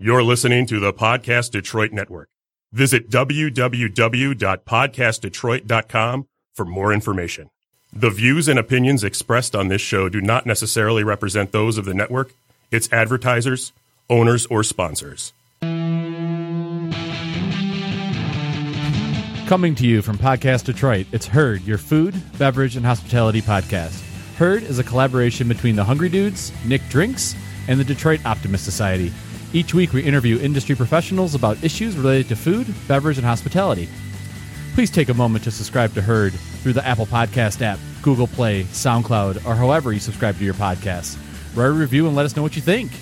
You're listening to the Podcast Detroit Network. Visit www.podcastdetroit.com for more information. The views and opinions expressed on this show do not necessarily represent those of the network, its advertisers, owners, or sponsors. Coming to you from Podcast Detroit, it's Herd, your food, beverage, and hospitality podcast. Herd is a collaboration between the Hungry Dudes, Nick Drinks, and the Detroit Optimist Society. Each week, we interview industry professionals about issues related to food, beverage, and hospitality. Please take a moment to subscribe to Herd through the Apple Podcast app, Google Play, SoundCloud, or however you subscribe to your podcasts. Write a review and let us know what you think.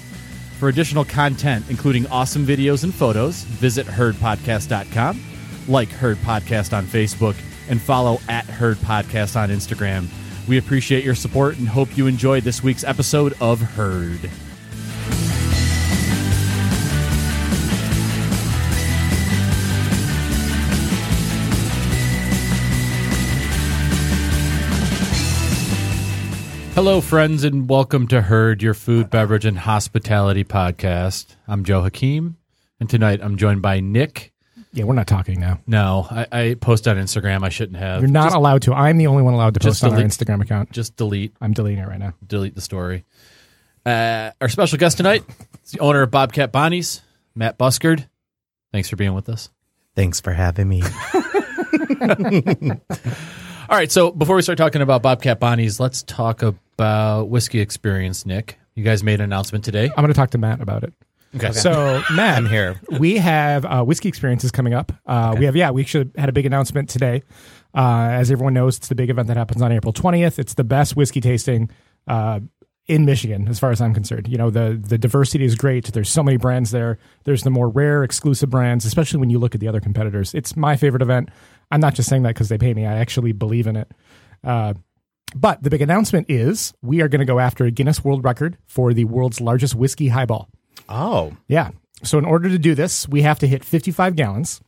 For additional content, including awesome videos and photos, visit herdpodcast.com, like Herd Podcast on Facebook, and follow at Herd Podcast on Instagram. We appreciate your support and hope you enjoyed this week's episode of Herd. Hello, friends, and welcome to Herd, your food, beverage, and hospitality podcast. I'm Joe Hakeem, and tonight I'm joined by Nick. Yeah, we're not talking now. No, I, I post on Instagram. I shouldn't have. You're not Just, allowed to. I'm the only one allowed to just post on our delete- Instagram account. just delete I'm deleting it right now. delete the story. Uh, our special guest tonight is the owner of Bobcat Bonnie's, Matt Buskard. Thanks for being with us. Thanks for having me. All right, so before we start talking about Bobcat Bonnie's, let's talk about whiskey experience. Nick, you guys made an announcement today. I'm going to talk to Matt about it. Okay, So, Matt, I'm here. we have uh, whiskey experiences coming up. Uh, We have, yeah, we actually had a big announcement today. Uh, as everyone knows, it's the big event that happens on April 20th. It's the best whiskey tasting uh, in Michigan, as far as I'm concerned. You know, the the diversity is great. There's so many brands there. There's the more rare, exclusive brands, especially when you look at the other competitors. It's my favorite event. I'm not just saying that because they pay me. I actually believe in it. Uh, but the big announcement is we are going to go after a Guinness World Record for the world's largest whiskey highball. Oh, Yeah. So in order to do this, we have to hit 55 gallons.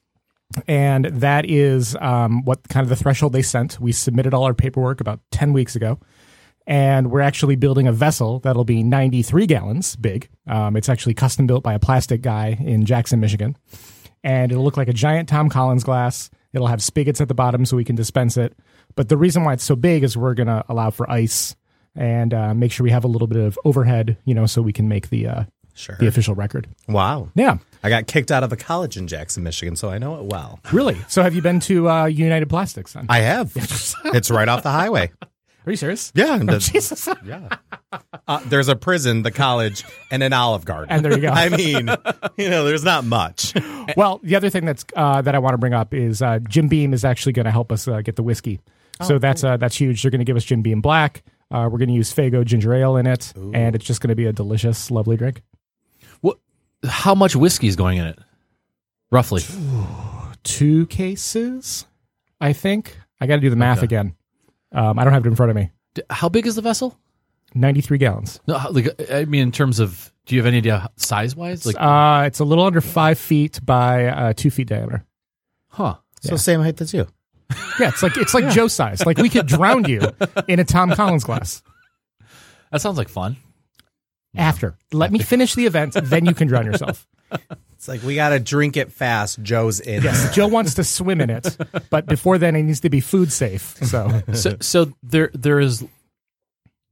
And that is um, what kind of the threshold they sent. We submitted all our paperwork about 10 weeks ago. And we're actually building a vessel that'll be 93 gallons big. Um, it's actually custom built by a plastic guy in Jackson, Michigan. And it'll look like a giant Tom Collins glass. It'll have spigots at the bottom so we can dispense it. But the reason why it's so big is we're going to allow for ice and uh, make sure we have a little bit of overhead, you know, so we can make the uh, sure. the official record. Wow. Yeah. I got kicked out of a college in Jackson, Michigan, so I know it well. Really? So have you been to uh, United Plastics then? I have. it's right off the highway. Are you serious? Yeah. the- Jesus. yeah. Uh, there's a prison, the college, and an Olive Garden. And there you go. I mean, you know, there's not much. well, the other thing that's uh, that I want to bring up is uh, Jim Beam is actually going to help us uh, get the whiskey. So that's uh, that's huge. They're going to give us Jim Beam Black. Uh, we're going to use Faygo ginger ale in it, and it's just going to be a delicious, lovely drink. what? How much whiskey is going in it? Roughly. Two cases, I think. I got to do the math Okay. again. Um, I don't have it in front of me. D- How big is the vessel? Ninety-three gallons. No, like I mean, in terms of, do you have any idea size wise? Like, Uh, it's a little under five feet by uh, two feet diameter. huh? So same height as you. Yeah, it's like it's like Joe size. Like we could drown you in a Tom Collins glass. That sounds like fun. After, let me finish the event, then you can drown yourself. It's like we got to drink it fast. Joe's in. Yes, Joe wants to swim in it, but before then, it needs to be food safe. So, So, so there, there is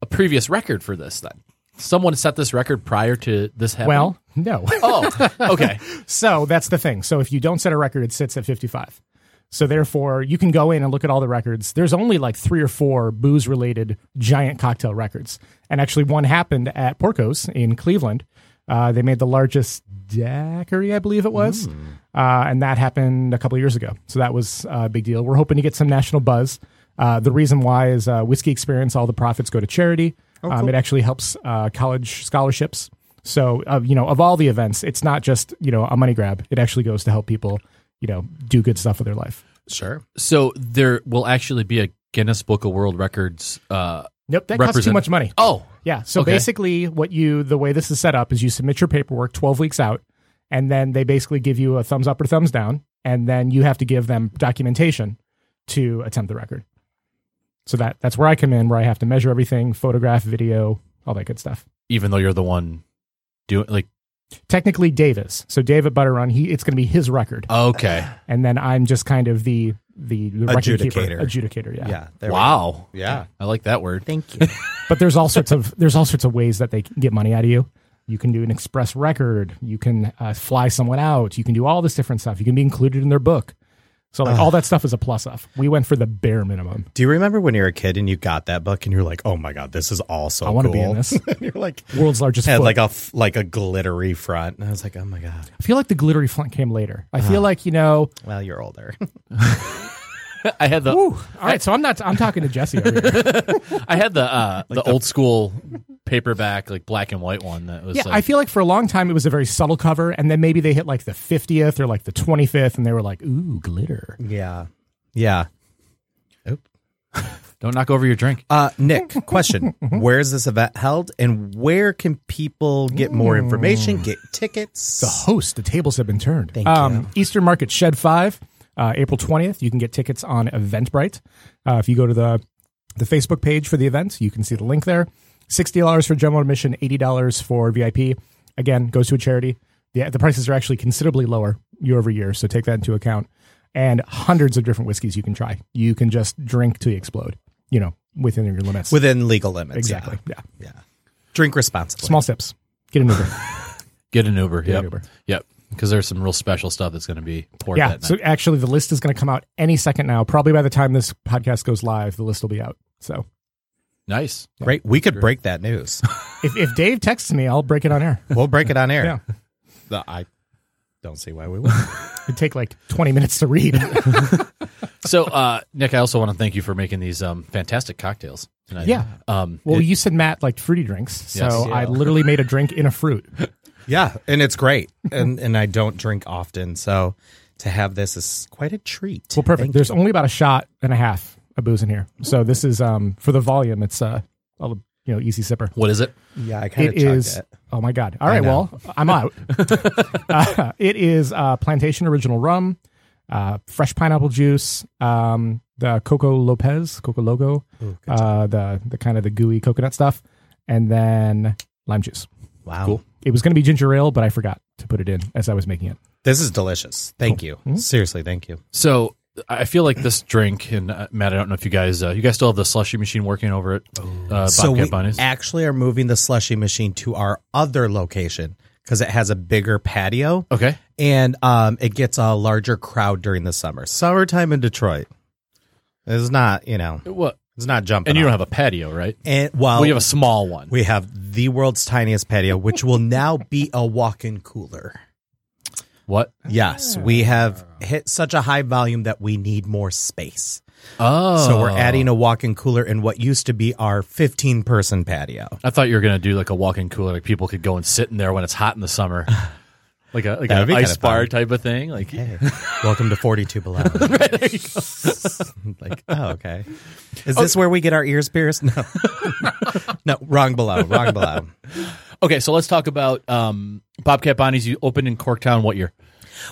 a previous record for this. Then someone set this record prior to this happening. well, no. oh, okay. So that's the thing. So if you don't set a record, it sits at 55. So therefore, you can go in and look at all the records. There's only like three or four booze related giant cocktail records. And actually, one happened at Porco's in Cleveland. Uh, they made the largest daiquiri, I believe it was. Uh, and that happened a couple of years ago. So that was a big deal. We're hoping to get some national buzz. Uh, the reason why is uh, Whiskey Experience, all the profits go to charity. um, it actually helps uh, college scholarships. So, uh, you know, of all the events, it's not just, you know, a money grab. It actually goes to help people, you know, do good stuff with their life. Sure. So there will actually be a Guinness Book of World Records. Uh, Nope, that costs too much money. oh, Yeah. So Okay. basically, what you the way this is set up is you submit your paperwork 12 weeks out, and then they basically give you a thumbs up or thumbs down, and then you have to give them documentation to attempt the record. So that that's where I come in, where I have to measure everything, photograph, video, all that good stuff. even though you're the one doing like Technically, Davis. So David at Butter Run, he it's going to be his record, Okay. and then I'm just kind of the the, the record keeper, Adjudicator. adjudicator. Yeah. Yeah. Wow. Yeah. I like that word. Thank you. But there's all sorts of there's all sorts of ways that they can get money out of you. You can do an express record. You can uh, fly someone out. You can do all this different stuff. You can be included in their book. So like all that stuff is a plus off. We went for the bare minimum. Do you remember when you were a kid and you got that book and you're like, "Oh my god, this is all so I wanna be cool." in this. you're like, World's largest had foot. like a f- like a glittery front, and I was like, "Oh my god." I feel like the glittery front came later. I feel uh-huh. like you know. Well, you're older. I had the Whew. All right, so I'm not. I'm talking to Jesse over here. I had the uh, the, old school paperback like black and white one that was Yeah, like, I feel like for a long time it was a very subtle cover, and then maybe they hit like the 50th or like the 25th, and they were like, "Ooh, glitter." yeah. Yeah. don't knock over your drink. Uh, Nick, question: Where is this event held, and where can people get more information, get tickets? The host, the tables have been turned. Thank um, Eastern Market Shed Five, uh, April 20th. You can get tickets on Eventbrite. Uh, if you go to the the Facebook page for the event, you can see the link there. Sixty dollars for general admission, eighty dollars for VIP. Again, goes to a charity. The the prices are actually considerably lower year over year, so take that into account. And hundreds of different whiskeys you can try. You can just drink to explode. You know, within your limits. Within legal limits. exactly. Yeah. Yeah. yeah. Drink responsibly. Small sips. Get an Uber. Get an Uber. Get yep. an Uber. Yep. Because there's some real special stuff that's going to be poured Yeah. that So actually, the list is going to come out any second now. Probably by the time this podcast goes live, the list will be out. So Nice. Great. We could break that news. if, if Dave texts me, I'll break it on air. we'll break it on air. Yeah. The- I don't see why we would. It'd take like 20 minutes to read. So, uh, Nick, I also want to thank you for making these um, fantastic cocktails tonight. Yeah. Um, well, it- you said Matt liked fruity drinks. So Yes. I literally made a drink in a fruit. Yeah, and it's great, and and I don't drink often, so to have this is quite a treat. Well, perfect. Thank There's you. only about a shot and a half of booze in here. So this is, um for the volume, it's, uh, a, you know, easy sipper. what is it? yeah, I kind of It is. it. Oh my god! All right, well, I'm out. uh, it is uh, plantation original rum, uh, fresh pineapple juice, um, the Coco Lopez, Coco Logo, uh, the the kind of the gooey coconut stuff, and then lime juice. Wow, Cool. It was going to be ginger ale, but I forgot to put it in as I was making it. this is delicious. Thank you. Mm-hmm. Seriously, thank you. So, I feel like this drink, and uh, Matt, I don't know if you guys, uh, you guys still have the slushy machine working over at uh, so Bobcat we Bonnie's. actually are moving the slushy machine to our other location because it has a bigger patio okay. and um, it gets a larger crowd during the summer. Summertime in Detroit is not, you know, What? It's not jumping. And you don't have a patio, right? And well, we have a small one. we have the world's tiniest patio, which will now be a walk-in cooler. what? Yes, we have hit such a high volume that we need more space. Oh. So we're oh. adding a walk-in cooler in what used to be our 15-person patio. I thought you were going to do like a walk-in cooler, like people could go and sit in there when it's hot in the summer, like a like an ice bar fun. type of thing. Like, Hey, welcome to 42 below. like, oh, okay. Is this where we get our ears pierced? No, no, wrong below, wrong below. okay, so let's talk about um, Bobcat Bonnies. You opened in Corktown. What year?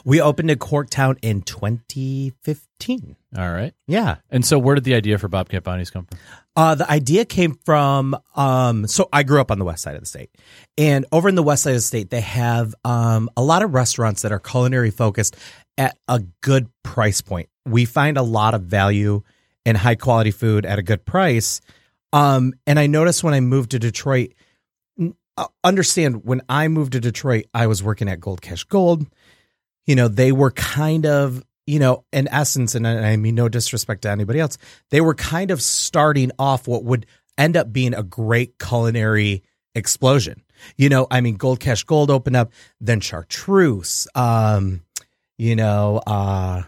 We opened in Corktown in 2015. All right. Yeah. And so, where did the idea for Bobcat Bonnies come from? Uh, the idea came from, um, so I grew up on the west side of the state. And over in the west side of the state, they have um, a lot of restaurants that are culinary focused at a good price point. We find a lot of value in high quality food at a good price. Um, and I noticed when I moved to Detroit, uh, understand when I moved to Detroit, I was working at Gold Cash Gold. You know, they were kind of, you know, in essence, and I mean no disrespect to anybody else, they were kind of starting off what would end up being a great culinary explosion. You know, I mean, Gold Cash Gold opened up, then Chartreuse, um, you know, uh,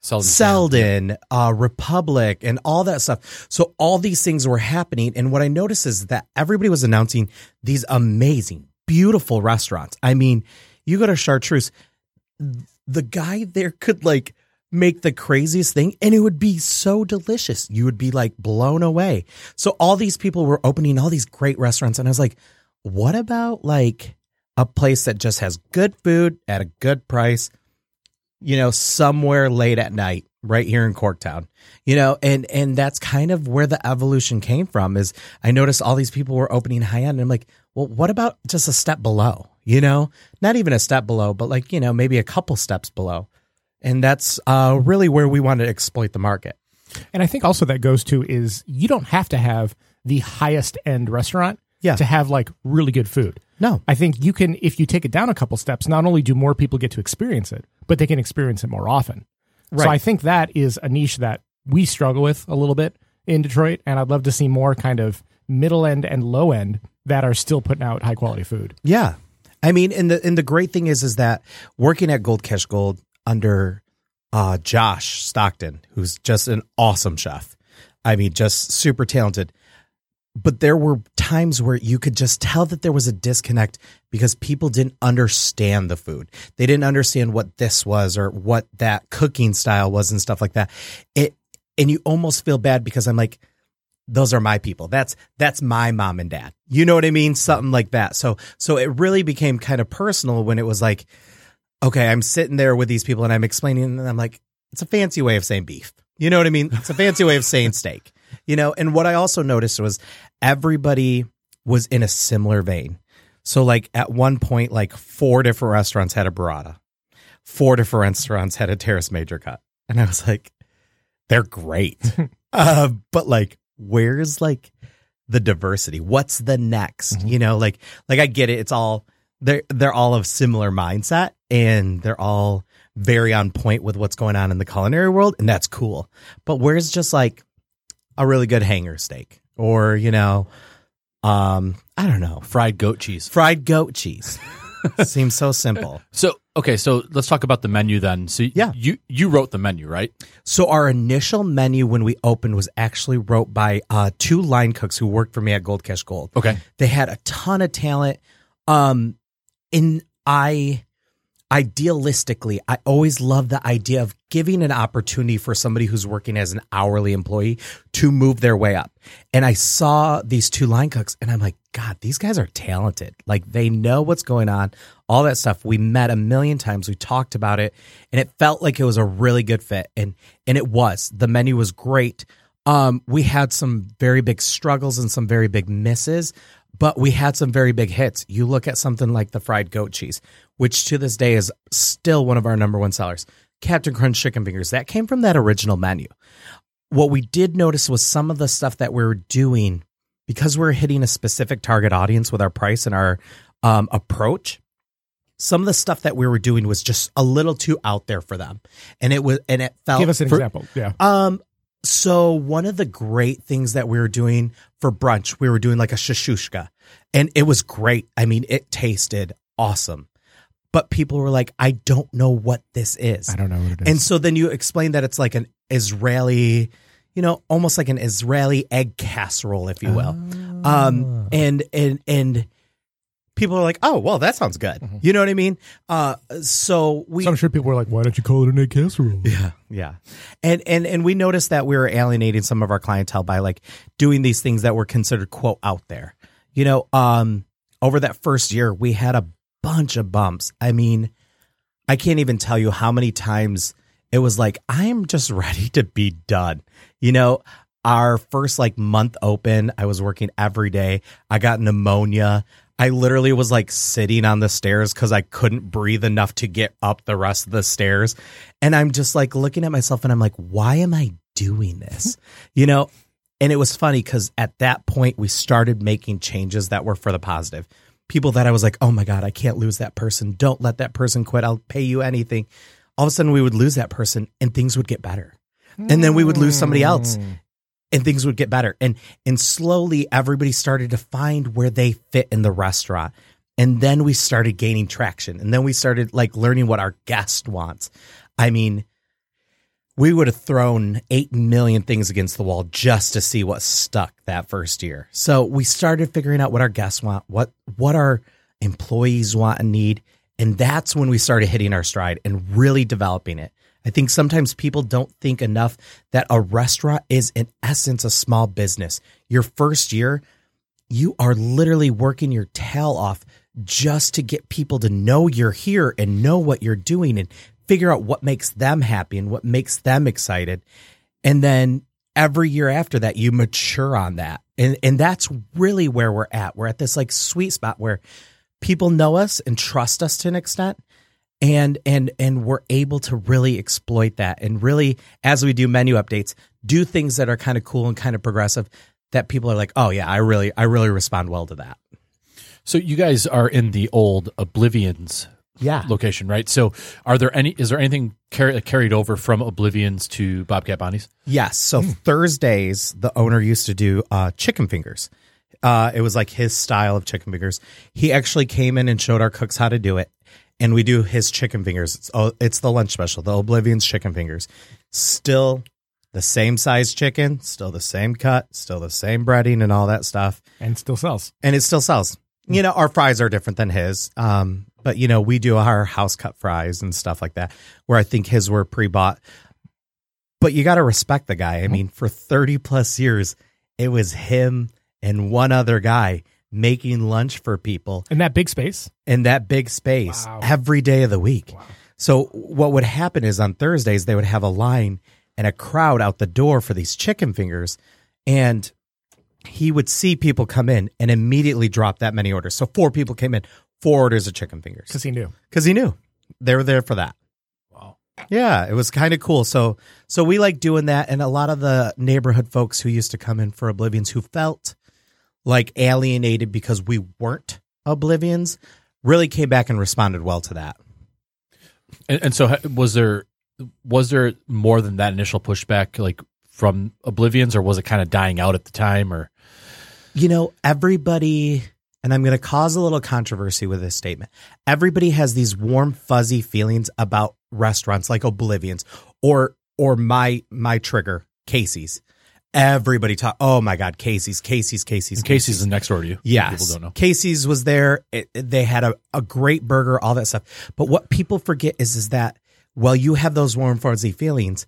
Selden. Selden, uh, Republic, and all that stuff. So all these things were happening, and what I noticed is that everybody was announcing these amazing, beautiful restaurants. I mean, you go to Chartreuse, the guy there could like make the craziest thing, and it would be so delicious. You would be like blown away. So all these people were opening all these great restaurants, and I was like, what about like a place that just has good food at a good price? you know, somewhere late at night right here in Corktown. You know, and and that's kind of where the evolution came from is I noticed all these people were opening high end and I'm like, well, what about just a step below? You know, not even a step below, but like, you know, maybe a couple steps below. And that's uh, really where we want to exploit the market. And I think also that goes to is you don't have to have the highest end restaurant Yeah. to have like really good food. No. I think you can if you take it down a couple steps, not only do more people get to experience it, but they can experience it more often. So I think that is a niche that we struggle with a little bit in Detroit and I'd love to see more kind of middle end and low end that are still putting out high quality food. Yeah. I mean, and the and the great thing is is that working at Gold Cash Gold under uh Josh Stockton, who's just an awesome chef. I mean, just super talented. But there were times where you could just tell that there was a disconnect because people didn't understand the food. They didn't understand what this was or what that cooking style was and stuff like that. It and you almost feel bad because I'm like, those are my people. That's that's my mom and dad. You know what I mean? Something like that. So so it really became kind of personal when it was like, okay, I'm sitting there with these people and I'm explaining and I'm like, it's a fancy way of saying beef. You know what I mean? It's a fancy way of saying steak. You know, and what I also noticed was everybody was in a similar vein. So like at one point, like four different restaurants had a burrata. Four different restaurants had a teres major cut. And I was like, they're great. uh, but like, where's like the diversity? What's the next? You know, like like I get it. It's all they're they're all of similar mindset and they're all very on point with what's going on in the culinary world, and that's cool. But where's just like a really good hanger steak? Or, you know, um, I don't know, Fried goat cheese. fried goat cheese. Seems so simple. So okay, so let's talk about the menu then. So Yeah. you you wrote the menu, right? So our initial menu when we opened was actually wrote by uh, two line cooks who worked for me at Gold Cash Gold. Okay. They had a ton of talent. Um, and I, idealistically, I always love the idea of giving an opportunity for somebody who's working as an hourly employee to move their way up. And I saw these two line cooks and I'm like, God, these guys are talented. Like they know what's going on, all that stuff. We met a million times. We talked about it and it felt like it was a really good fit. And, and it was, the menu was great. Um, we had some very big struggles and some very big misses, but we had some very big hits. You look at something like the fried goat cheese, which to this day is still one of our number one sellers. Cap'n Crunch chicken fingers, that came from that original menu. What we did notice was some of the stuff that we were doing because we're hitting a specific target audience with our price and our um, approach. Some of the stuff that we were doing was just a little too out there for them, and it was and it felt Give us an for- example. Yeah. um, so one of the great things that we were doing for brunch, we were doing like a shashushka, and it was great. I mean, it tasted awesome, but people were like, "I don't know what this is." I don't know what it is. And so then you explain that it's like an Israeli, you know, almost like an Israeli egg casserole, if you will. Um, and and and people are like, "Oh, well, that sounds good." You know what I mean? Uh, so we so I'm sure people were like, why don't you call it an egg casserole? yeah, yeah, and and and we noticed that we were alienating some of our clientele by like doing these things that were considered quote out there. You know, um, over that first year, we had a bunch of bumps. I mean, I can't even tell you how many times it was like I am just ready to be done. You know, our first like month open, I was working every day. I got pneumonia. I literally was like sitting on the stairs because I couldn't breathe enough to get up the rest of the stairs. And I'm just like looking at myself and I'm like, why am I doing this? You know? And it was funny because at that point we started making changes that were for the positive. People that I was like, oh my God, I can't lose that person. Don't let that person quit. I'll pay you anything. All of a sudden we would lose that person and things would get better. And then we would lose somebody else hmm. And things would get better. And and slowly everybody started to find where they fit in the restaurant. And then we started gaining traction. And then we started like learning what our guest wants. I mean, we would have thrown 8 million things against the wall just to see what stuck that first year. So we started figuring out what our guests want, what what our employees want and need, and that's when we started hitting our stride and really developing it. I think sometimes people don't think enough that a restaurant is in essence a small business. Your first year, you are literally working your tail off just to get people to know you're here and know what you're doing and figure out what makes them happy and what makes them excited. And then every year after that, you mature on that. And, and that's really where we're at. We're at this like sweet spot where people know us and trust us to an extent. And, and, and we're able to really exploit that and really, as we do menu updates, do things that are kind of cool and kind of progressive that people are like, oh yeah, I really, I really respond well to that. So you guys are in the old Oblivions Yeah. location, right? So are there any? Is there anything carry, carried over from Oblivions to Bobcat Bonnie's? Yes. So Thursdays, the owner used to do uh, chicken fingers. Uh, it was like his style of chicken fingers. He actually came in and showed our cooks how to do it, and we do his chicken fingers. It's, oh, it's the lunch special, the Oblivion's chicken fingers. Still the same size chicken, still the same cut, still the same breading and all that stuff, and still sells. and it still sells. You know, our fries are different than his. Um, but you know, we do our house cut fries and stuff like that, where I think his were pre bought. But you got to respect the guy. I mean, for 30 plus years, it was him and one other guy making lunch for people In that big space, in that big space Wow. every day of the week. So what would happen is on Thursdays they would have a line and a crowd out the door for these chicken fingers and he would see people come in and immediately drop that many orders. So four people came in, four orders of chicken fingers because he knew. cuz he knew they were there for that. Wow. Yeah, it was kind of cool. So so we like doing that and a lot of the neighborhood folks who used to come in for Oblivions who felt like alienated because we weren't Oblivions really came back and responded well to that. And, and so was there was there more than that initial pushback, like from Oblivions, or was it kind of dying out at the time? Or You know, everybody and I'm going to cause a little controversy with this statement. Everybody has these warm fuzzy feelings about restaurants like Oblivions or or my my trigger, Casey's. Everybody talk, "Oh my god, Casey's, Casey's, Casey's." Casey's is next door to you. Yes. people don't know. Casey's was there. It, it- they had a, a great burger, all that stuff. But what people forget is, is that while you have those warm, fuzzy feelings,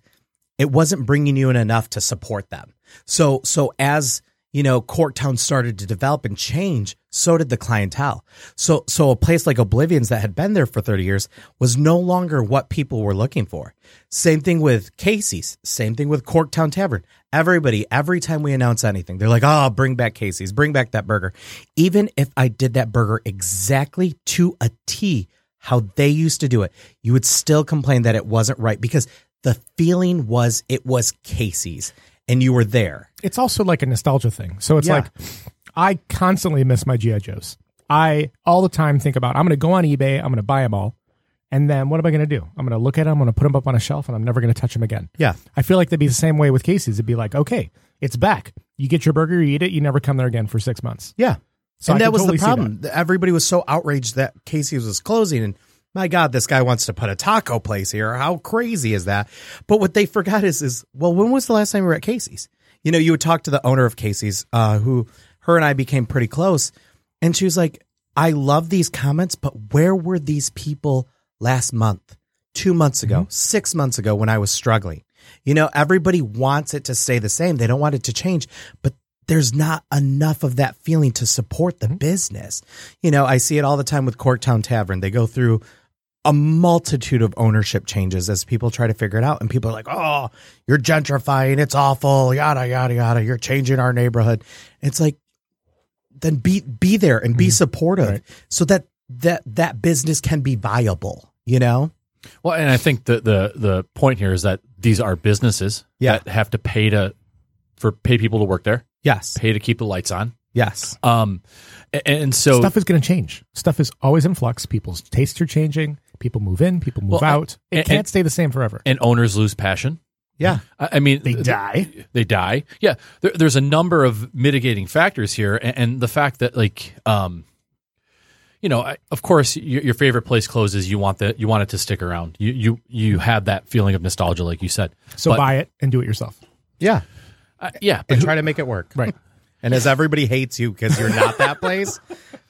it wasn't bringing you in enough to support them. So, so as you know, Corktown started to develop and change, so did the clientele. So, so a place like Oblivions that had been there for 30 years was no longer what people were looking for. Same thing with Casey's. Same thing with Corktown Tavern. Everybody, every time we announce anything, they're like, oh, bring back Casey's, bring back that burger. Even if I did that burger exactly to a T, how they used to do it, you would still complain that it wasn't right because the feeling was it was Casey's and you were there. It's also like a nostalgia thing. So it's Yeah. like I constantly miss my GI Joes. I all the time think about I'm going to go on eBay, I'm going to buy them all, and then what am I going to do? I'm going to look at them, I'm going to put them up on a shelf, and I'm never going to touch them again. Yeah. I feel like that'd be the same way with Casey's. It'd be like, okay, it's back. You get your burger, you eat it, you never come there again for six months. Yeah. So and I that was totally the problem. Everybody was so outraged that Casey's was closing and my God, this guy wants to put a taco place here. How crazy is that? But what they forgot is, is well, when was the last time we were at Casey's? You know, you would talk to the owner of Casey's, uh, who her and I became pretty close, and she was like, "I love these comments, but where were these people last month, two months ago, six months ago when I was struggling?" You know, everybody wants it to stay the same. They don't want it to change, but there's not enough of that feeling to support the business. You know, I see it all the time with Corktown Tavern. They go through a multitude of ownership changes as people try to figure it out. And people are like, oh, you're gentrifying. It's awful. Yada, yada, yada. You're changing our neighborhood. It's like, then be, be there and be supportive so that, that, that business can be viable, you know? Well, and I think the the the point here is that these are businesses Yeah. that have to pay to for pay people to work there, Yes. pay to keep the lights on. Yes. Um, a- and, so Stuff is going to change. Stuff is always in flux. People's tastes are changing. People move in, people move Well, out. It and- can't and- stay the same forever. and owners lose passion. Yeah. I I mean, They th- die. They die. Yeah, there, there's a number of mitigating factors here, and, and the fact that like, um, you know, I, of course, your, your favorite place closes. You want that. You want it to stick around. You you you have that feeling of nostalgia, like you said. So But, buy it and do it yourself. Yeah. uh, yeah, but And who- try to make it work. Right. And as everybody hates you because you're not that place,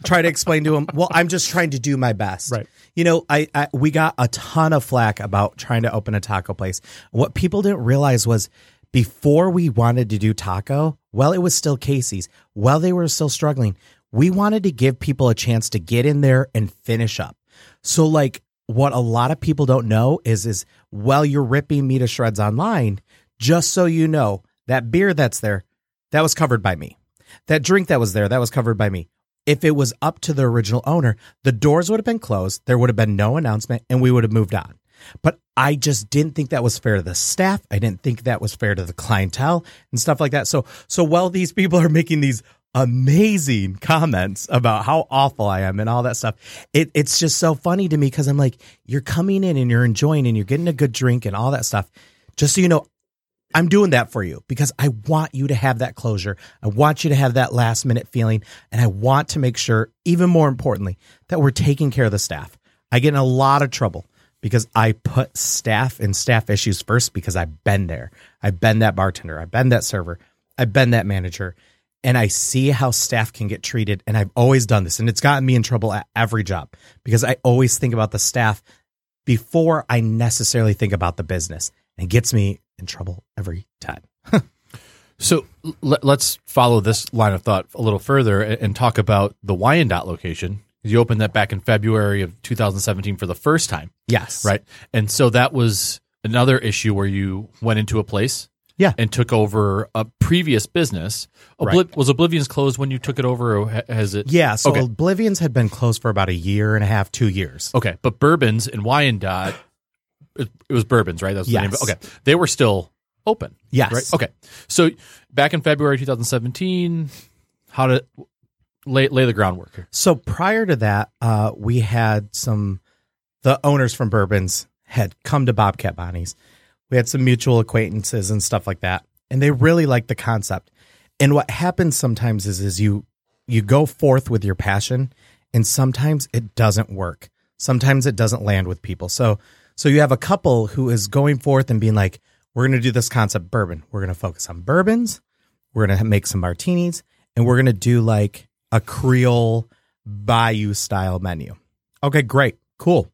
try to explain to them, well, I'm just trying to do my best. Right. You know, I, I we got a ton of flack about trying to open a taco place. What people didn't realize was before we wanted to do taco, well, it was still Casey's. While they were still struggling, we wanted to give people a chance to get in there and finish up. So like what a lot of people don't know is is while you're ripping me to shreds online, just so you know, that beer that's there, that was covered by me. That drink that was there, that was covered by me. If it was up to the original owner, the doors would have been closed, there would have been no announcement, and we would have moved on. But I just didn't think that was fair to the staff. I didn't think that was fair to the clientele and stuff like that. So so while these people are making these amazing comments about how awful I am and all that stuff. It, it's just so funny to me because I'm like, you're coming in and you're enjoying and you're getting a good drink and all that stuff. Just so you know, I'm doing that for you because I want you to have that closure. I want you to have that last minute feeling. And I want to make sure, even more importantly, that we're taking care of the staff. I get in a lot of trouble because I put staff and staff issues first because I've been there. I've been that bartender. I've been that server. I've been that manager and I see how staff can get treated. And I've always done this, and it's gotten me in trouble at every job because I always think about the staff before I necessarily think about the business. And gets me in trouble every time. So let, us follow this line of thought a little further and, and talk about the Wyandotte location. You opened that back in February of 2017 for the first time, Yes. right? And so that was another issue where you went into a place Yeah. and took over a previous business. Obli- Was Oblivion's closed when you took it over, or has it? Yeah. So Okay. Oblivions had been closed for about a year and a half, two years. Okay, but Bourbons and Wyandotte, it, was Bourbons, right? That was the name. Yes. Okay, they were still open. Yes. Right. Okay. So back in February 2017, how to lay lay the groundwork here? So prior to that, uh, we had some, the owners from Bourbons had come to Bobcat Bonnie's. We had some mutual acquaintances and stuff like that. And they really liked the concept. And what happens sometimes is, is you, you go forth with your passion and sometimes it doesn't work. Sometimes it doesn't land with people. So, so you have a couple who is going forth and being like, we're going to do this concept bourbon. We're going to focus on bourbons. We're going to make some martinis and we're going to do like a Creole Bayou style menu. Okay, great. Cool.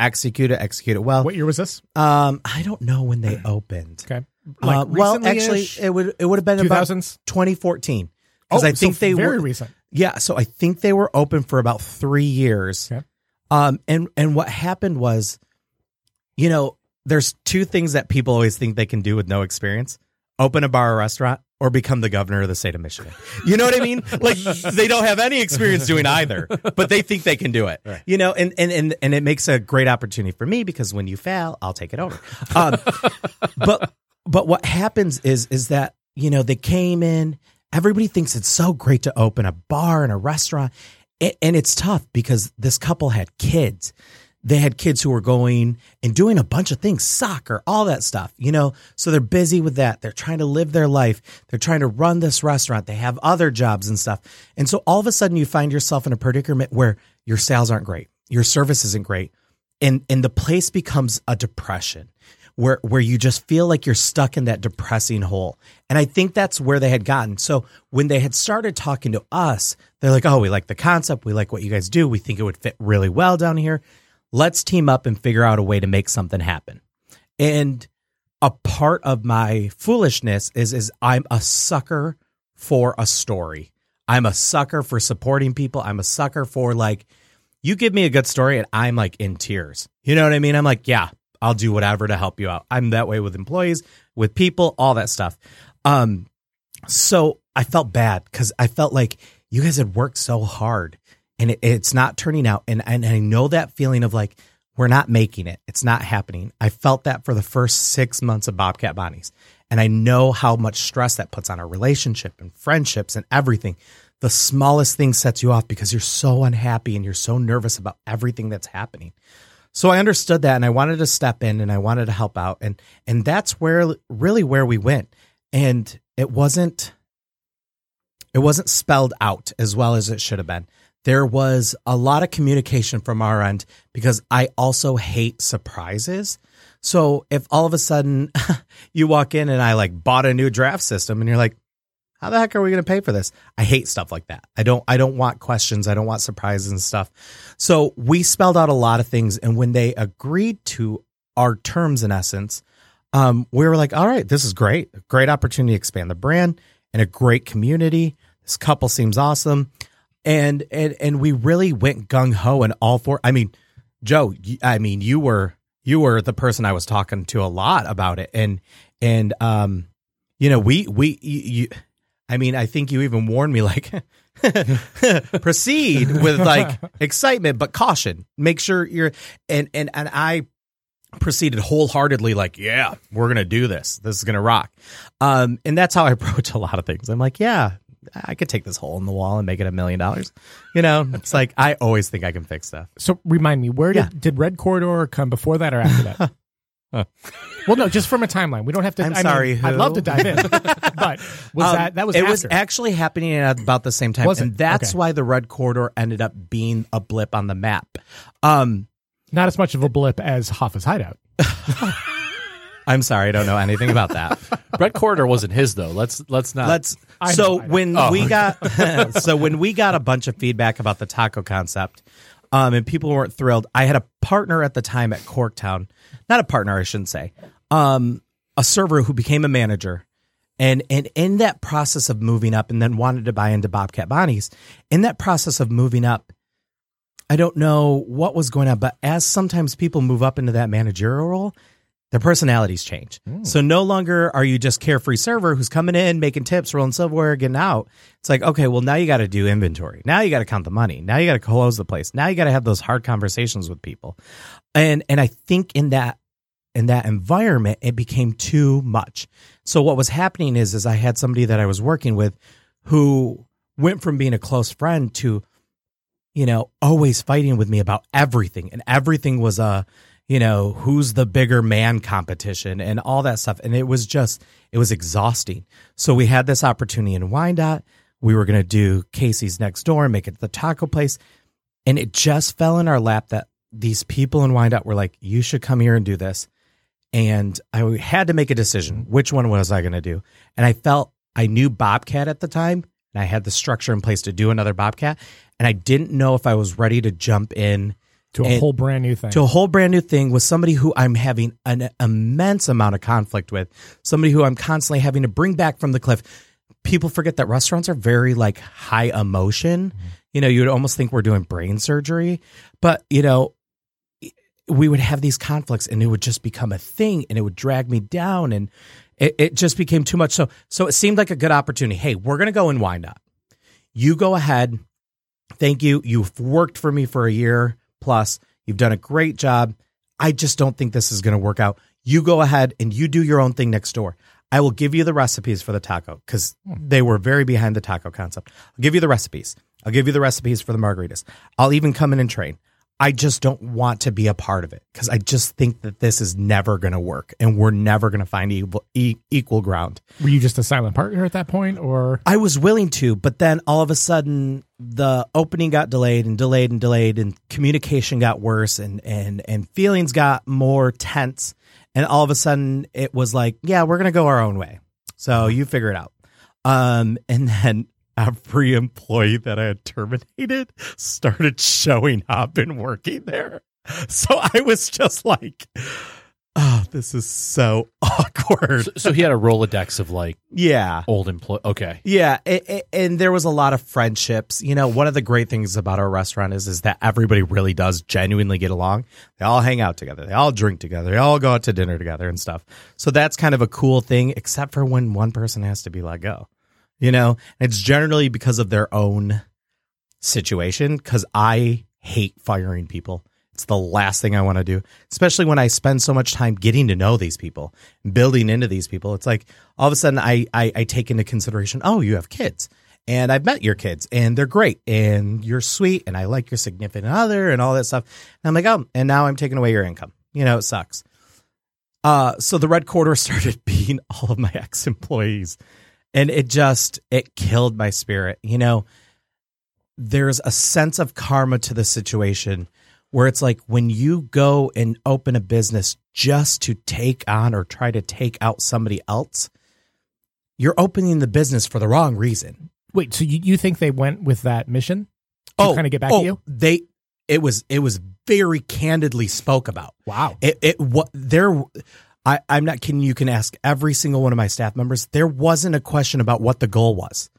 Execute it, execute it well. What year was this? Um, I don't know when they opened. Okay. Like Uh, well, actually, it would it would have been about 2000s? 2014 because Oh, I think so they very were recent. yeah. So I think they were open for about three years. Okay. Um, and and what happened was, you know, there's two things that people always think they can do with no experience: open a bar or restaurant, or become the governor of the state of Michigan. You know what I mean? Like they don't have any experience doing either, but they think they can do it. You know, and and and and it makes a great opportunity for me because when you fail, I'll take it over. Um, but but what happens is is that you know they came in. Everybody thinks it's so great to open a bar and a restaurant, A- and it's tough because this couple had kids. They had kids who were going and doing a bunch of things, soccer, all that stuff, you know. So they're busy with that. They're trying to live their life. They're trying to run this restaurant. They have other jobs and stuff. And so all of a sudden you find yourself in a predicament where your sales aren't great, your service isn't great, and and the place becomes a depression where where you just feel like you're stuck in that depressing hole. And I think that's where they had gotten. So when they had started talking to us, they're like, "Oh, we like the concept. We like what you guys do. We think it would fit really well down here. Let's team up and figure out a way to make something happen." And a part of my foolishness is is I'm a sucker for a story. I'm a sucker for supporting people. I'm a sucker for like you give me a good story and I'm like in tears. You know what I mean? I'm like, yeah, I'll do whatever to help you out. I'm that way with employees, with people, all that stuff. Um, so I felt bad because I felt like you guys had worked so hard and it, it's not turning out. And, and I know that feeling of like, we're not making it. It's not happening. I felt that for the first six months of Bobcat Bonnie's. And I know how much stress that puts on our relationship and friendships and everything. The smallest thing sets you off because you're so unhappy and you're so nervous about everything that's happening. So I understood that and I wanted to step in and I wanted to help out. And and that's where really where we went. And it wasn't it wasn't spelled out as well as it should have been. There was a lot of communication from our end because I also hate surprises. So if all of a sudden you walk in and I like bought a new draft system and you're like, how the heck are we going to pay for this? I hate stuff like that. I don't I don't want questions. I don't want surprises and stuff. So we spelled out a lot of things and when they agreed to our terms in essence, um, we were like, all right, this is great. Great opportunity to expand the brand and a great community. This couple seems awesome. And and and we really went gung ho and all for I mean, Joe, I mean, you were you were the person I was talking to a lot about it, and and um, you know, we we you, you I mean, I think you even warned me like. proceed with like excitement but caution. Make sure you're and and and i proceeded wholeheartedly like yeah we're gonna do this. This is gonna rock. Um and that's how i approach a lot of things. I'm like yeah i could take this hole in the wall and make it a million dollars you know it's like i always think i can fix stuff So remind me, where did Yeah. did Red Corridor come before that or after that? well, no, just from a timeline. We don't have to. I'm I mean, sorry, I'd love to dive in, but was Um, that that was it after. was actually happening at about the same time Was it? and that's Okay. why the red corridor ended up being a blip on the map um not as much of a blip as Hoffa's hideout. i'm sorry i don't know anything about that Red Corridor wasn't his though. Let's let's not. Let's. I so know, know. when Oh, we got so when we got a bunch of feedback about the taco concept, um, and people weren't thrilled. I had a partner at the time at Corktown, not a partner, I shouldn't say, um, a server who became a manager, and and in that process of moving up, and then wanted to buy into Bobcat Bonnie's. In that process of moving up, I don't know what was going on, but as sometimes people move up into that managerial role, their personalities change. Hmm. So no longer are you just carefree server who's coming in, making tips, rolling silverware, getting out. It's like, okay, well, now you got to do inventory. Now you got to count the money. Now you got to close the place. Now you got to have those hard conversations with people. And and I think in that in that environment, it became too much. So what was happening is is I had somebody that I was working with who went from being a close friend to you know, always fighting with me about everything. And everything was a, you know, who's the bigger man competition and all that stuff. And it was just, it was exhausting. So we had this opportunity in Wyandotte. We were going to do Casey's next door, and make it the taco place. And it just fell in our lap that these people in Wyandotte were like, you should come here and do this. And I had to make a decision. Which one was I going to do? And I felt I knew Bobcat at the time and I had the structure in place to do another Bobcat. And I didn't know if I was ready to jump in to a whole brand new thing. to a whole brand new thing with somebody who I'm having an immense amount of conflict with, somebody who I'm constantly having to bring back from the cliff. People forget that restaurants are very like high emotion. Mm-hmm. You know, you would almost think we're doing brain surgery, but you know, we would have these conflicts and it would just become a thing and it would drag me down and it, it just became too much. So, so it seemed like a good opportunity. Hey, we're going to go and wind up. You go ahead. Thank you. You've worked for me for a year plus. You've done a great job. I just don't think this is going to work out. You go ahead and you do your own thing next door. I will give you the recipes for the taco because they were very behind the taco concept. I'll give you the recipes. I'll give you the recipes for the margaritas. I'll even come in and train. I just don't want to be a part of it because I just think that this is never going to work and we're never going to find equal, e- equal ground. Were you just a silent partner at that point, or I was willing to, but then all of a sudden the opening got delayed and delayed and delayed and communication got worse and and and feelings got more tense and all of a sudden it was like, yeah, we're going to go our own way. So you figure it out. Um and then every employee that I had terminated started showing up and working there. So I was just like, oh, this is so awkward. So, so he had a Rolodex of like Yeah. old employee. Okay. Yeah, a- a- and there was a lot of friendships. You know, one of the great things about our restaurant is is that everybody really does genuinely get along. They all hang out together. They all drink together. They all go out to dinner together and stuff. So that's kind of a cool thing, except for when one person has to be let go. You know, it's generally because of their own situation. Because I hate firing people. It's the last thing I want to do, especially when I spend so much time getting to know these people, building into these people. It's like all of a sudden I, I, I take into consideration, oh, you have kids and I've met your kids and they're great and you're sweet and I like your significant other and all that stuff. And I'm like, oh, and now I'm taking away your income. You know, it sucks. Uh, so the Red Corridor started being all of my ex employees and it just, it killed my spirit. You know, there's a sense of karma to the situation where it's like when you go and open a business just to take on or try to take out somebody else, you're opening the business for the wrong reason. wait? So you, you think they went with that mission to oh, kind of get back oh, to you? They it was it was very candidly spoke about. Wow. It it what there I, I'm not kidding. You can ask every single one of my staff members. There wasn't a question about what the goal was.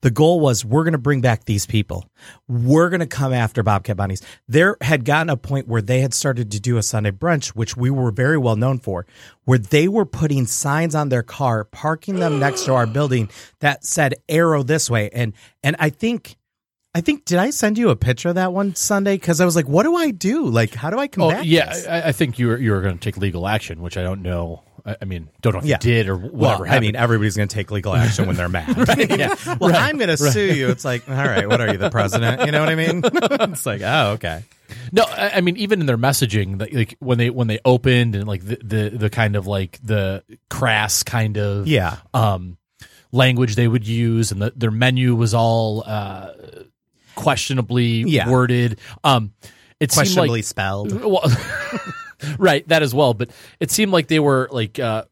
The goal was we're going to bring back these people. We're going to come after Bobcat Bonnie's. There had gotten a point where they had started to do a Sunday brunch, which we were very well known for, where they were putting signs on their car, parking them next to our building that said arrow this way. And, and I think, I think, did I send you a picture of that one Sunday? Cause I was like, what do I do? Like, how do I Oh combat yeah, this? I, I think you were you were going to take legal action, which I don't know. I, I mean, don't know if Yeah. you did or whatever. Well, I mean, everybody's going to take legal action when they're mad. yeah. Well, I'm going to sue you. It's like, all right, what are you, the president? You know what I mean? it's like, oh, okay. No, I, I mean even in their messaging, like, like when they when they opened and like the, the the kind of like the crass kind of Yeah. um language they would use, and the, their menu was all uh questionably Yeah. worded. Um, it seemed Questionably like spelled. well, right that as well, but it seemed like they were like uh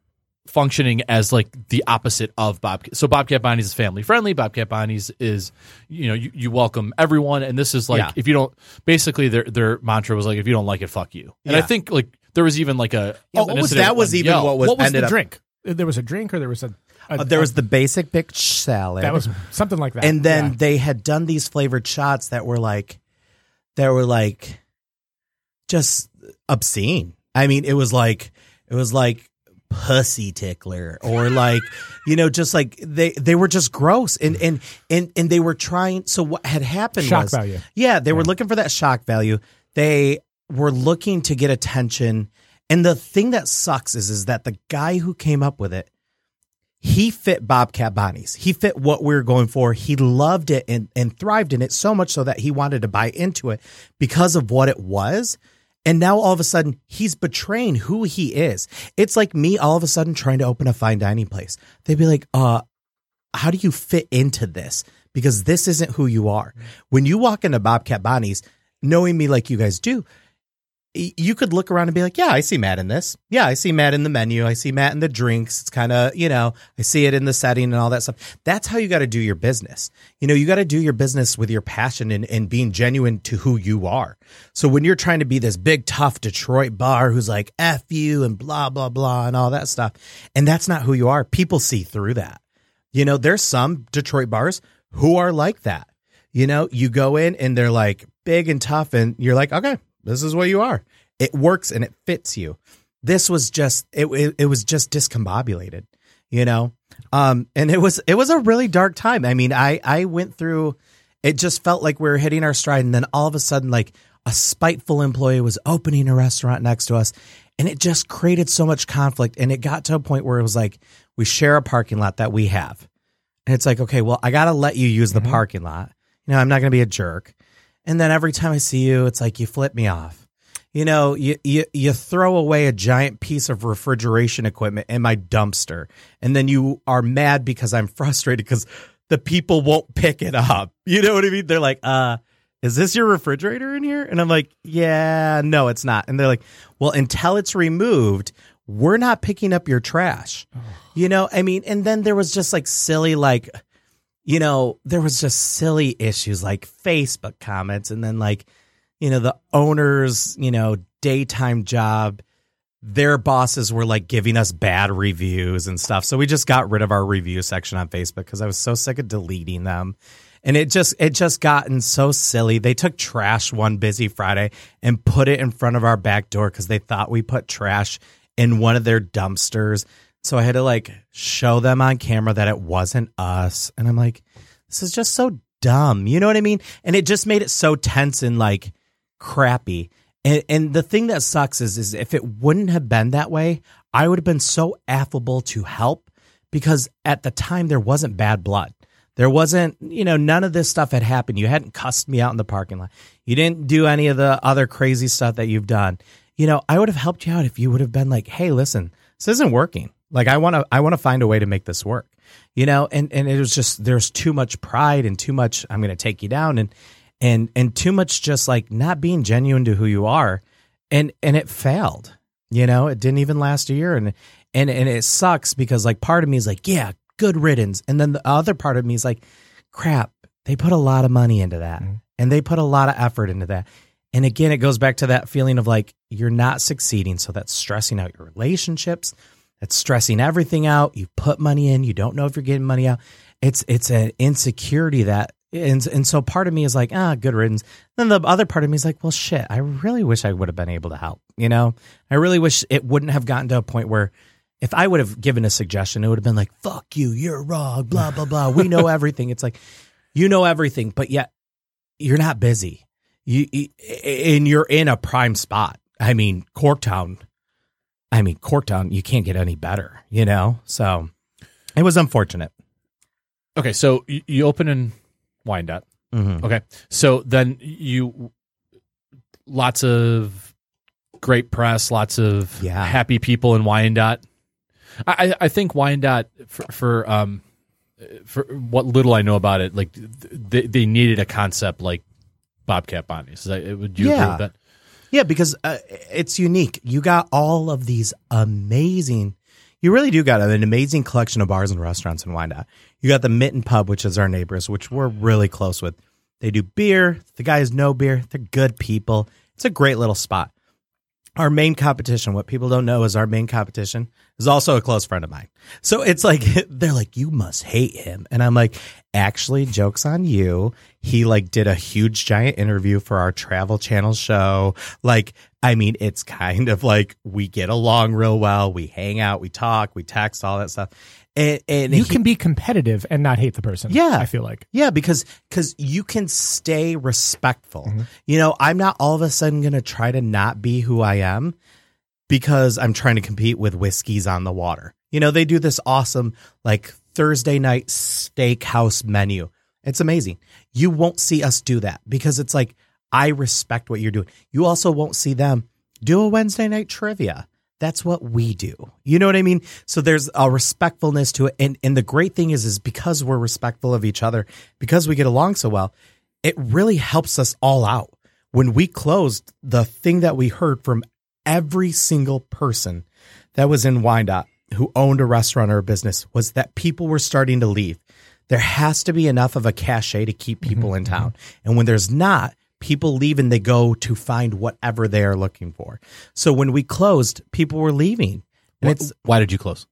functioning as like the opposite of Bob. So Bobcat Bonnie's is family friendly. Bobcat Bonnie's is, you know, you, you welcome everyone. And this is like, Yeah. if you don't, basically their, their mantra was like, if you don't like it, fuck you. And I think like there was even like a, Oh, what was- that was even Yelp- what was what was ended the up- drink? There was a drink, or there was a, a Uh, there was the basic bitch salad. that was something like that. and then Yeah. they had done these flavored shots that were like, that were like, just obscene. I mean, it was like, it was like pussy tickler or like, you know, just like they, they were just gross and, and, and, and they were trying. So what had happened Shock was, value. Yeah, they were looking for that shock value. They were looking to get attention. And the thing that sucks is, is that the guy who came up with it, he fit Bobcat Bonnie's. He fit what we were going for. He loved it and, and thrived in it so much so that he wanted to buy into it because of what it was. And now all of a sudden he's betraying who he is. It's like me all of a sudden trying to open a fine dining place. They'd be like, uh, how do you fit into this? Because this isn't who you are. When you walk into Bobcat Bonnie's, knowing me like you guys do, you could look around and be like, yeah, I see Matt in this. Yeah, I see Matt in the menu. I see Matt in the drinks. It's kind of, you know, I see it in the setting and all that stuff. That's how you got to do your business. You know, you got to do your business with your passion and, and being genuine to who you are. So when you're trying to be this big, tough Detroit bar who's like, F you and blah, blah, blah, and all that stuff, and that's not who you are, people see through that. You know, there's some Detroit bars who are like that. You know, you go in and they're like big and tough, and you're like, okay, this is what you are. It works and it fits you. This was just it. It, it was just discombobulated, you know. Um, and it was it was a really dark time. I mean, I I went through. It just felt like we were hitting our stride, and then all of a sudden, like a spiteful employee was opening a restaurant next to us, and it just created so much conflict. And it got to a point where it was like we share a parking lot that we have, and it's like, okay, well, I got to let you use the parking lot. You know, I'm not going to be a jerk. And then every time I see you, it's like you flip me off. You know, you, you you throw away a giant piece of refrigeration equipment in my dumpster, and then you are mad because I'm frustrated because the people won't pick it up. You know what I mean? They're like, uh, is this your refrigerator in here? And I'm like, yeah, no, it's not. And they're like, well, until it's removed, we're not picking up your trash. You know, I mean, and then there was just like silly, like, you know, there was just silly issues like Facebook comments and then like, you know, the owner's, you know, daytime job, their bosses were like giving us bad reviews and stuff. So we just got rid of our review section on Facebook because I was so sick of deleting them. And it just it just gotten so silly. They took trash one busy Friday and put it in front of our back door because they thought we put trash in one of their dumpsters. So I had to like show them on camera that it wasn't us. And I'm like, this is just so dumb. You know what I mean? And it just made it so tense and like crappy. And, and the thing that sucks is, is if it wouldn't have been that way, I would have been so affable to help because at the time there wasn't bad blood. There wasn't, you know, none of this stuff had happened. You hadn't cussed me out in the parking lot. You didn't do any of the other crazy stuff that you've done. You know, I would have helped you out if you would have been like, "Hey, listen, this isn't working. Like I want to I want to find a way to make this work." You know, and and it was just there's too much pride and too much I'm going to take you down and and and too much just like not being genuine to who you are. And and it failed. You know, it didn't even last a year and and and it sucks because like part of me is like, "Yeah, good riddance." And then the other part of me is like, "Crap, they put a lot of money into that." Mm-hmm. And they put a lot of effort into that. And again, it goes back to that feeling of like you're not succeeding. So that's stressing out your relationships. That's stressing everything out. You put money in, you don't know if you're getting money out. it's it's an insecurity that and and so part of me is like ah good riddance. Then the other part of me is like well shit i really wish i would have been able to help you know? I really wish it wouldn't have gotten to a point where if i would have given a suggestion it would have been like fuck you you're wrong blah blah blah. We know everything. It's like you know everything but yet you're not busy. You, you and you're in a prime spot. I mean corktown i mean corktown you can't get any better you know so it was unfortunate Okay, so you, you open in Wyandotte. Mhm. Okay, so then you lots of great press, lots of Yeah. happy people in Wyandotte. I, I think Wyandotte for, for um for what little I know about it, like they they needed a concept like Bobcat Bonnies. Would you agree Yeah. with that? Yeah, because uh, it's unique. You got all of these amazing. You really do got an amazing collection of bars and restaurants in Wyandotte. You got the Mitten Pub, which is our neighbors, which we're really close with. They do beer. The guys know beer. They're good people. It's a great little spot. Our main competition, what people don't know is our main competition is also a close friend of mine. So it's like they're like, you must hate him, and I'm like, actually, jokes on you. He like did a huge giant interview for our Travel Channel show. Like, I mean, it's kind of like we get along real well. We hang out, we talk, we text, all that stuff. And, and You he- can be competitive and not hate the person. Yeah. I feel like. yeah, because because you can stay respectful. Mm-hmm. You know, I'm not all of a sudden going to try to not be who I am because I'm trying to compete with whiskeys on the water. You know, they do this awesome like Thursday night steakhouse menu. It's amazing. You won't see us do that because it's like I respect what you're doing. You also won't see them do a Wednesday night trivia. That's what we do. You know what I mean? So there's a respectfulness to it. And and the great thing is is because we're respectful of each other, because we get along so well, it really helps us all out. When we closed, the thing that we heard from every single person that was in Wyandotte who owned a restaurant or a business was that people were starting to leave. There has to be enough of a cachet to keep people in town. And when there's not, people leave and they go to find whatever they are looking for. So when we closed, people were leaving. And it's Why did you close?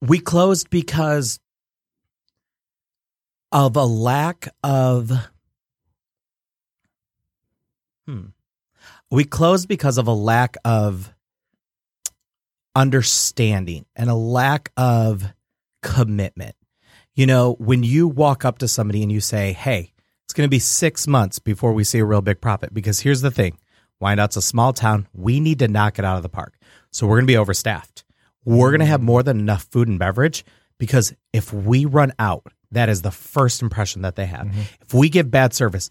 we closed because of a lack of hmm we closed because of a lack of understanding and a lack of commitment. You know when you walk up to somebody and you say hey it's going to be six months before we see a real big profit because here's the thing Wyandottes a small town. We need to knock it out of the park. So we're going to be overstaffed. We're going to have more than enough food and beverage because if we run out, that is the first impression that they have. Mm-hmm. If we give bad service,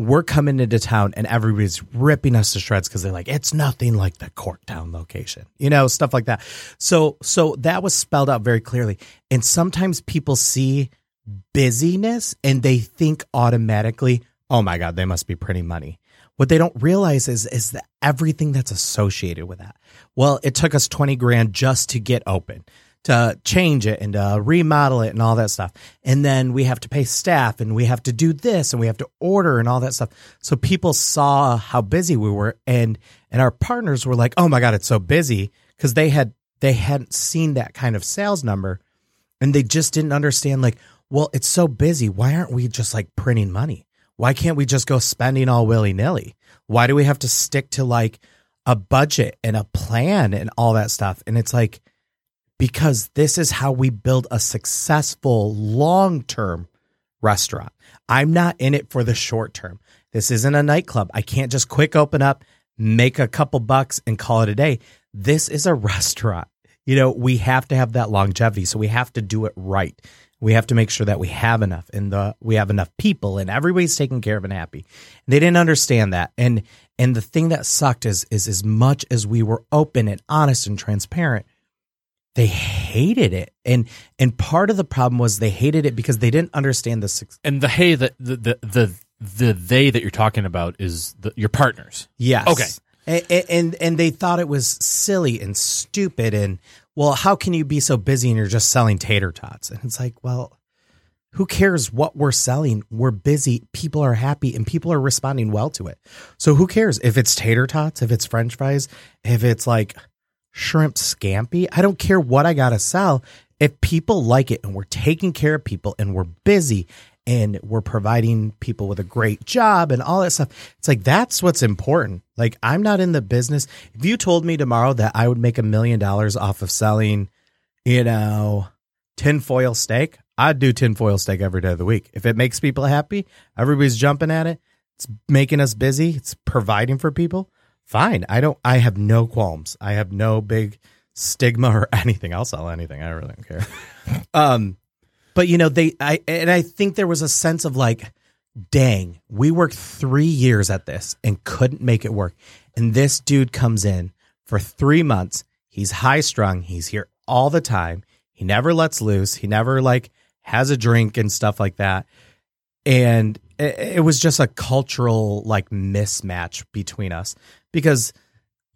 we're coming into town and everybody's ripping us to shreds because they're like, it's nothing like the Corktown location, you know, stuff like that. So, so that was spelled out very clearly. And sometimes people see busyness and they think automatically, oh my God, they must be printing money. What they don't realize is is that everything that's associated with that. Well, it took us 20 grand just to get open, to change it and to remodel it and all that stuff. And then we have to pay staff and we have to do this and we have to order and all that stuff. So people saw how busy we were and and our partners were like, "Oh my god, it's so busy" because they had they hadn't seen that kind of sales number and they just didn't understand like, "Well, it's so busy. Why aren't we just like printing money?" Why can't we just go spending all willy nilly? Why do we have to stick to like a budget and a plan and all that stuff? And it's like, because this is how we build a successful long term restaurant. I'm not in it for the short term. This isn't a nightclub. I can't just quick open up, make a couple bucks, and call it a day. This is a restaurant. You know, we have to have that longevity. So we have to do it right. We have to make sure that we have enough and the we have enough people and everybody's taken care of and happy. They didn't understand that. And and the thing that sucked is is as much as we were open and honest and transparent, they hated it. And and part of the problem was they hated it because they didn't understand the suc- And the hey that the the the, the they that you're talking about is the, your partners. Yes. Okay. And, and and they thought it was silly and stupid and well, how can you be so busy and you're just selling tater tots? And it's like, well, who cares what we're selling? We're busy. People are happy and people are responding well to it. So who cares if it's tater tots, if it's french fries, if it's like shrimp scampi? I don't care what I got to sell if people like it and we're taking care of people and we're busy and we're providing people with a great job and all that stuff, it's like that's what's important. Like I'm not in the business. If you told me tomorrow that I would make a million dollars off of selling, you know, tinfoil steak, I'd do tinfoil steak every day of the week. If it makes people happy, everybody's jumping at it. It's making us busy. It's providing for people. Fine. I don't. I have no qualms. I have no big stigma or anything. I'll sell anything. I really don't care. um, but you know, they. I and I think there was a sense of like, dang, we worked three years at this and couldn't make it work, and this dude comes in for three months. He's high strung. He's here all the time. He never lets loose. He never like has a drink and stuff like that. And it, it was just a cultural like mismatch between us because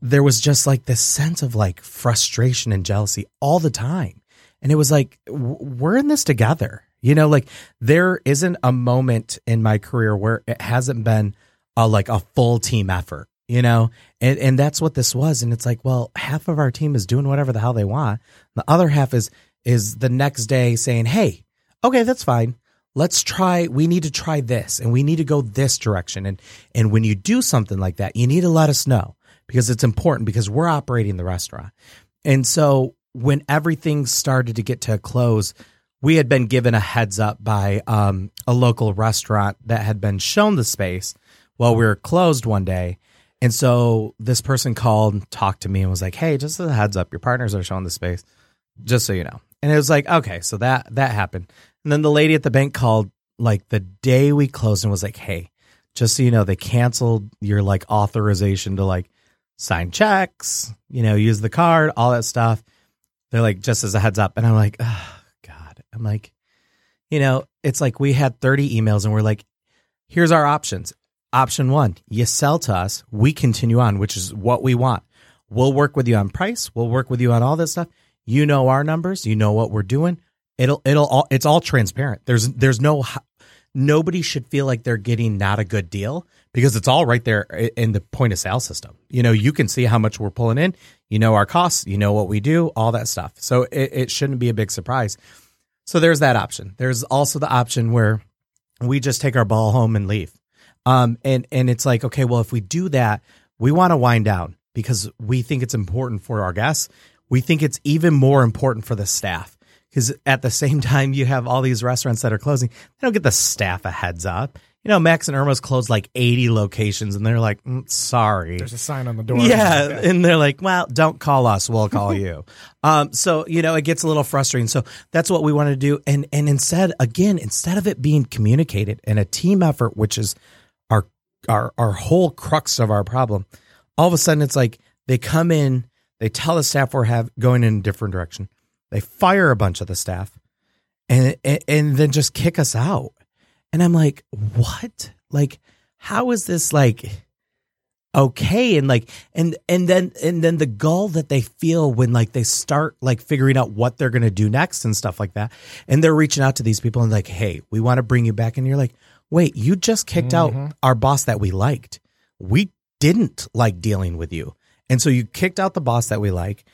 there was just like this sense of like frustration and jealousy all the time. And it was like, we're in this together. You know, like there isn't a moment in my career where it hasn't been a like a full team effort, you know? And and that's what this was. And it's like, well, half of our team is doing whatever the hell they want. The other half is is the next day saying, Hey, okay, that's fine. Let's try we need to try this and we need to go this direction. And and when you do something like that, you need to let us know because it's important because we're operating the restaurant. And so when everything started to get to a close, we had been given a heads up by um, a local restaurant that had been shown the space while we were closed one day. And so this person called, talked to me, and was like, "Hey, just a heads up, your partners are showing the space, just so you know." And it was like, "Okay, so that that happened." And then the lady at the bank called like the day we closed and was like, "Hey, just so you know, they canceled your like authorization to like sign checks, you know, use the card, all that stuff." They're like, "Just as a heads up," and I'm like, oh, "God," I'm like, you know, it's like we had 30 emails and we're like, "Here's our options." Option one, you sell to us, we continue on, which is what we want. We'll work with you on price. We'll work with you on all this stuff. You know our numbers. You know what we're doing. It'll it'll all it's all transparent. There's there's no nobody should feel like they're getting not a good deal because it's all right there in the point of sale system. You know, you can see how much we're pulling in. You know our costs. You know what we do. All that stuff. So it, it shouldn't be a big surprise. So there's that option. There's also the option where we just take our ball home and leave. Um, and and it's like, okay, well, if we do that, we want to wind down because we think it's important for our guests. We think it's even more important for the staff because at the same time, you have all these restaurants that are closing. They don't get the staff a heads up. You know, Max and Erma's closed like 80 locations and they're like, mm, sorry. There's a sign on the door. Yeah, and they're like, "Well, don't call us; we'll call you." um, so you know, it gets a little frustrating. So that's what we want to do, and and instead, again, instead of it being communicated and a team effort, which is our our our whole crux of our problem, all of a sudden it's like they come in, they tell the staff we're have going in a different direction, they fire a bunch of the staff, and and, and then just kick us out, and I'm like, what? Like, how is this like? okay? And like and and then and then the gall that they feel when like they start like figuring out what they're going to do next and stuff like that. And they're reaching out to these people and like hey we want to bring you back. And you're like wait you just kicked out mm-hmm. our boss that we liked. We didn't like dealing with you. And so you kicked out the boss that we like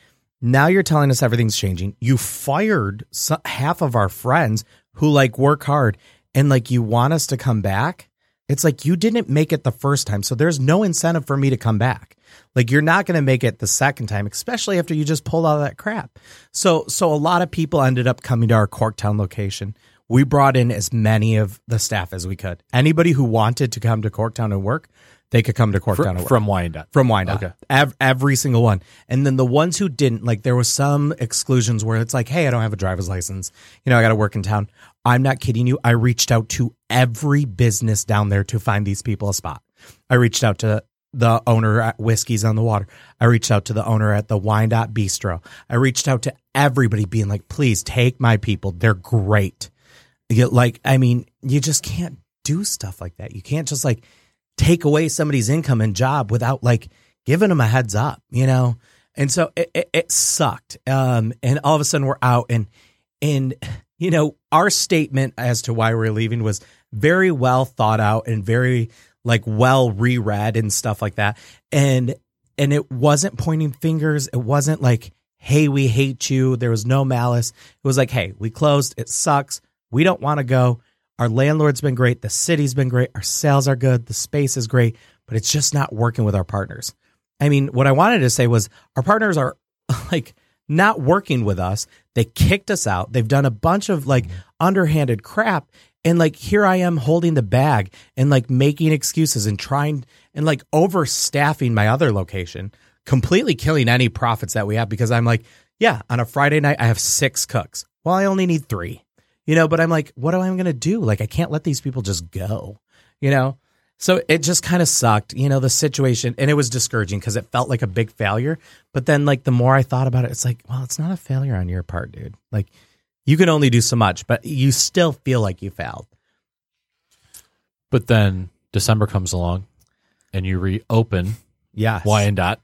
now you're telling us everything's changing you fired half of our friends who like work hard and like you want us to come back it's like you didn't make it the first time, so there's no incentive for me to come back. Like you're not going to make it the second time, especially after you just pulled all that crap. So so a lot of people ended up coming to our Corktown location. We brought in as many of the staff as we could. Anybody who wanted to come to Corktown and work, they could come to Corktown and work from Wyandotte. from Wyandotte. Okay. Ev- every single one. And then the ones who didn't, like there was some exclusions where it's like, hey, I don't have a driver's license. You know, I got to work in town. I'm not kidding you. I reached out to every business down there to find these people a spot. I reached out to the owner at Whiskey's on the Water. I reached out to the owner at the Wyandotte Bistro. I reached out to everybody being like, please take my people. They're great. You, like, I mean, you just can't do stuff like that. You can't just like take away somebody's income and job without like giving them a heads up, you know? And so it, it, it sucked. Um, and all of a sudden we're out and, and, you know, our statement as to why we're leaving was very well thought out and very like well reread and stuff like that. And, and it wasn't pointing fingers. It wasn't like, hey, we hate you. There was no malice. It was like, hey, we closed. It sucks. We don't want to go. Our landlord's been great. The city's been great. Our sales are good. The space is great, but it's just not working with our partners. I mean, what I wanted to say was our partners are like not working with us. They kicked us out. They've done a bunch of like underhanded crap. And like here I am holding the bag and like making excuses and trying and like overstaffing my other location, completely killing any profits that we have because I'm like, yeah, on a Friday night I have six cooks. Well, I only need three. You know, but I'm like, what am I going to do? Like I can't let these people just go. You know? So it just kind of sucked, you know, the situation, and it was discouraging because it felt like a big failure. But then, like, the more I thought about it, it's like, well, it's not a failure on your part, dude. Like, you can only do so much, but you still feel like you failed. But then December comes along and you reopen Yes. Wyandotte.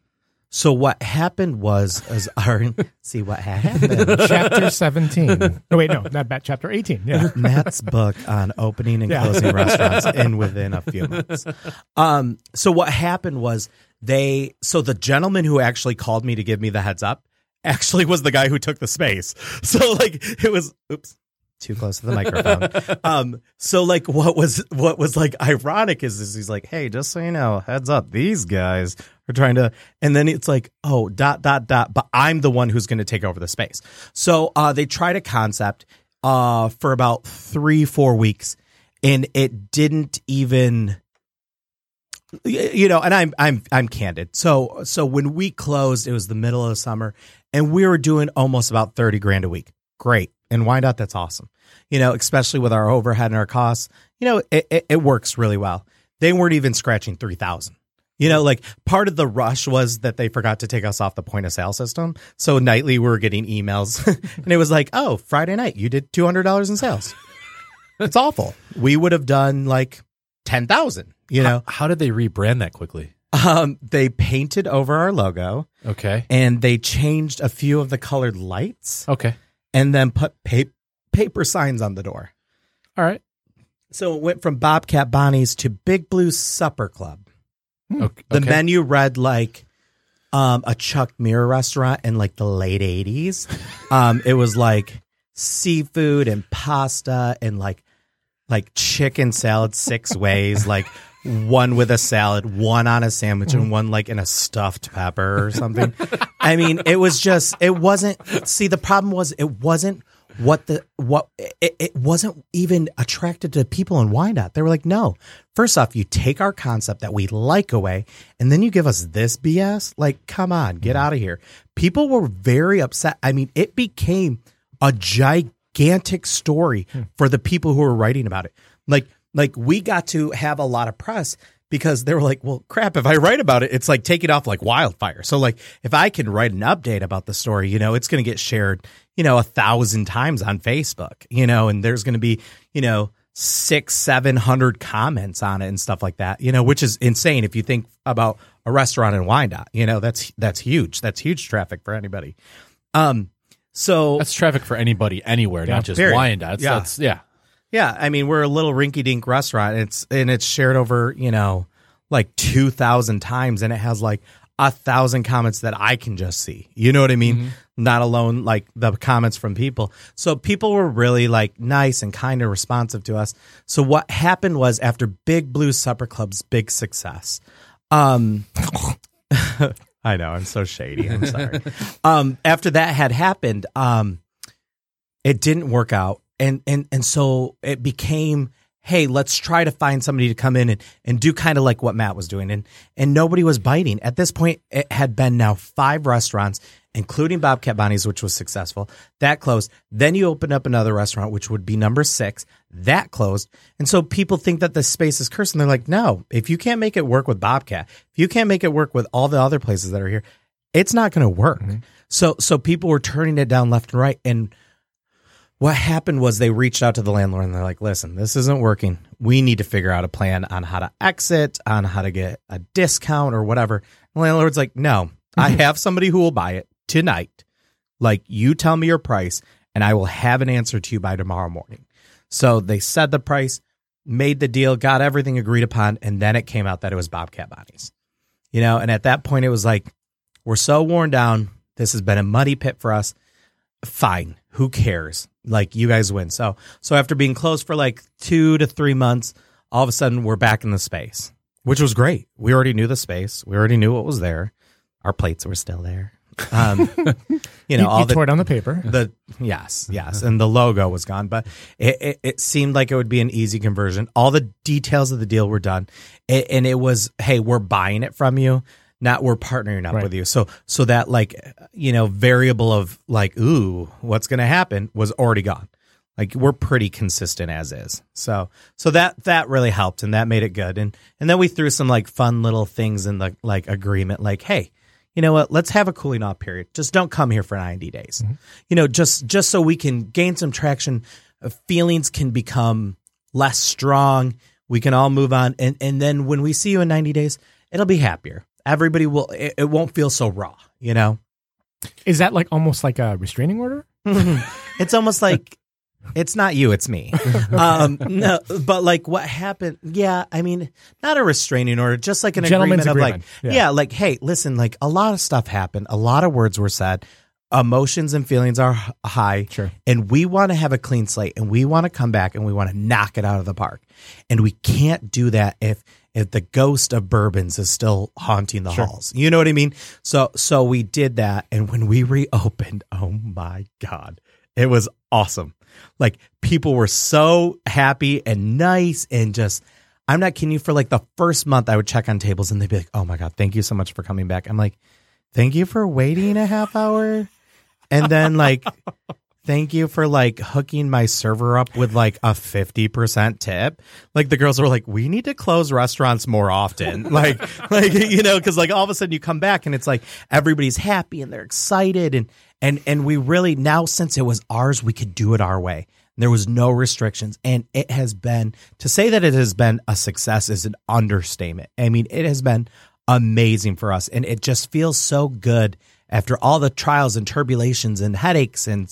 So what happened was, as our see what happened. chapter 17. Oh, wait, no, not bad. Chapter 18. Yeah. Matt's book on opening and closing restaurants in within a few months. Um, so what happened was they so the gentleman who actually called me to give me the heads up actually was the guy who took the space. So like it was oops. Too close to the microphone. um, so like what was what was like ironic is, is he's like, hey, just so you know, heads up, these guys are trying to and then it's like, oh, dot dot dot, but I'm the one who's gonna take over the space. So uh they tried a concept uh for about three, four weeks, and it didn't even you know, and I'm I'm I'm candid. So so when we closed, it was the middle of the summer, and we were doing almost about thirty grand a week. Great, and why not? That's awesome. You know, especially with our overhead and our costs. You know, it it, it works really well. They weren't even scratching three thousand. You know, like part of the rush was that they forgot to take us off the point of sale system. So nightly we were getting emails, and it was like, "Oh, Friday night you did two hundred dollars in sales." it's awful. We would have done like ten thousand. You know, How, how did they rebrand that quickly? um, they painted over our logo Okay. and they changed a few of the colored lights Okay. And then put pa- paper signs on the door. All right. So it went from Bobcat Bonnie's to Big Blue Supper Club. Okay. The okay. menu read like um, a Chuck Muer restaurant in like the late 80s. um, it was like seafood and pasta and like like chicken salad six ways, like one with a salad, one on a sandwich, and one like in a stuffed pepper or something. I mean, it was just it wasn't see the problem was it wasn't what the what it, it wasn't even attracted to people in Wyandotte. They were like, no. First off, you take our concept that we like away, and then you give us this BS. Like, come on, get mm-hmm. out of here. People were very upset. I mean, it became a gigantic story hmm. for the people who were writing about it. Like, like we got to have a lot of press because they were like, well, crap, if I write about it, it's like taking off like wildfire. So like if I can write an update about the story, you know, it's going to get shared, you know, a thousand times on Facebook, you know, and there's going to be, you know, six, seven hundred comments on it and stuff like that, you know, which is insane if you think about a restaurant in Wyandotte, you know, that's, that's huge. That's huge traffic for anybody. Um, so That's traffic for anybody anywhere, not just period. Wyandotte. Yeah. That's yeah. Yeah, I mean we're a little rinky dink restaurant. It's and it's shared over you know like two thousand times, and it has like a thousand comments that I can just see. You know what I mean? Not alone like the comments from people. So people were really like nice and kind and responsive to us. So what happened was after Big Blue Supper Club's big success, um, I know I'm so shady. I'm sorry. um, after that had happened, um, it didn't work out and and and so it became hey let's try to find somebody to come in and, and do kind of like what matt was doing. And and nobody was biting. At this point it had been now five restaurants including bobcat bonnie's which was successful that closed. Then you opened up another restaurant which would be number six that closed. And so people think that the space is cursed and they're like no if you can't make it work with bobcat if you can't make it work with all the other places that are here it's not going to work mm-hmm. so so people were turning it down left and right and what happened was they reached out to the landlord and they're like, listen, this isn't working. We need to figure out a plan on how to exit, on how to get a discount or whatever. The landlord's like, no, I mm-hmm. have somebody who will buy it tonight. Like, you tell me your price and I will have an answer to you by tomorrow morning. So they said the price, made the deal, got everything agreed upon, and then it came out that it was Bobcat Bonnie's. You know, and at that point it was like, we're so worn down. This has been a muddy pit for us. Fine. Who cares? Like you guys win. So so after being closed for like two to three months, all of a sudden we're back in the space, which was great. We already knew the space. We already knew what was there. Our plates were still there. Um, you know, you, all you the tore down the paper. the yes, yes, and the logo was gone, but it, it, it seemed like it would be an easy conversion. All the details of the deal were done, A- and it was, hey, we're buying it from you, not we're partnering up Right. with you. So, so that like you know variable of like, ooh, what's going to happen was already gone. Like we're pretty consistent as is. So, so that that really helped, and that made it good. And and then we threw some like fun little things in the like agreement, like, hey, you know what let's have a cooling off period just don't come here for 90 days you know just just so we can gain some traction uh, feelings can become less strong we can all move on and and then when we see you in 90 days it'll be happier everybody will it, it won't feel so raw you know Is that like almost like a restraining order? it's almost like it's not you, it's me. um, no, but like what happened? Yeah, I mean, not a restraining order, just like an agreement, agreement, of like, yeah. yeah. like, hey, listen, like a lot of stuff happened, a lot of words were said, emotions and feelings are high, Sure. and we want to have a clean slate, and we want to come back, and we want to knock it out of the park, and we can't do that if if the ghost of bourbons is still haunting the halls. You know what I mean? So so we did that, and when we reopened, oh my god, it was awesome. Like people were so happy and nice and just I'm not kidding you for like the first month I would check on tables and they'd be like, "Oh my god, thank you so much for coming back." I'm like, "Thank you for waiting a half hour." And then like thank you for like hooking my server up with like a 50% tip. Like the girls were like, "We need to close restaurants more often." like like you know, cuz like all of a sudden you come back and it's like everybody's happy and they're excited and and and we really now since it was ours, we could do it our way. There was no restrictions and it has been to say that it has been a success is an understatement. I mean, it has been amazing for us and it just feels so good after all the trials and turbulations and headaches and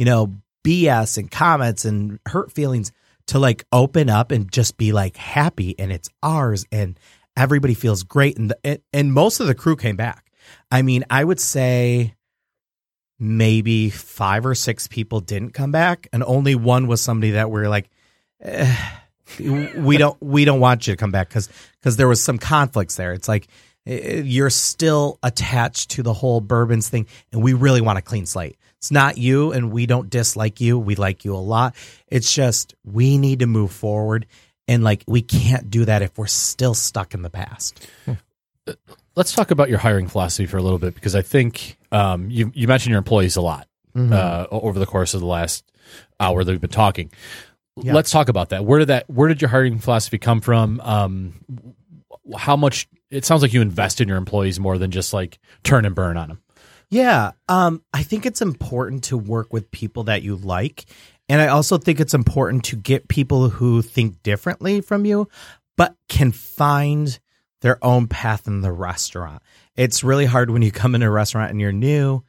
you know BS and comments and hurt feelings to like open up and just be like happy and it's ours and everybody feels great and the, and, most of the crew came back. I mean, I would say maybe five or six people didn't come back, and only one was somebody that we're like, eh, we don't we don't want you to come back because because there was some conflicts there. It's like eh, you're still attached to the whole bourbons thing, and we really want a clean slate. It's not you, and we don't dislike you. We like you a lot. It's just we need to move forward, and like we can't do that if we're still stuck in the past. Let's talk about your hiring philosophy for a little bit because I think um, you you mentioned your employees a lot uh, over the course of the last hour that we've been talking. Let's talk about that. Where did that? Where did your hiring philosophy come from? Um, how much? It sounds like you invest in your employees more than just like turn and burn on them. Yeah, um, I think it's important to work with people that you like, and I also think it's important to get people who think differently from you, but can find their own path in the restaurant. It's really hard when you come in a restaurant and you're new,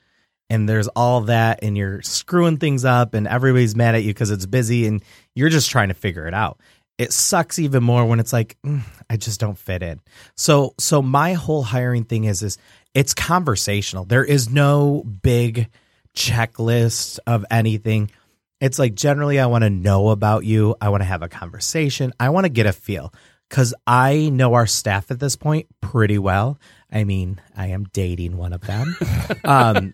and there's all that, and you're screwing things up, and everybody's mad at you because it's busy, and you're just trying to figure it out. It sucks even more when it's like "Mm, I just don't fit in. So so my whole hiring thing is is it's conversational. There is no big checklist of anything. It's like generally I want to know about you. I want to have a conversation. I want to get a feel cuz I know our staff at this point pretty well. I mean, I am dating one of them. um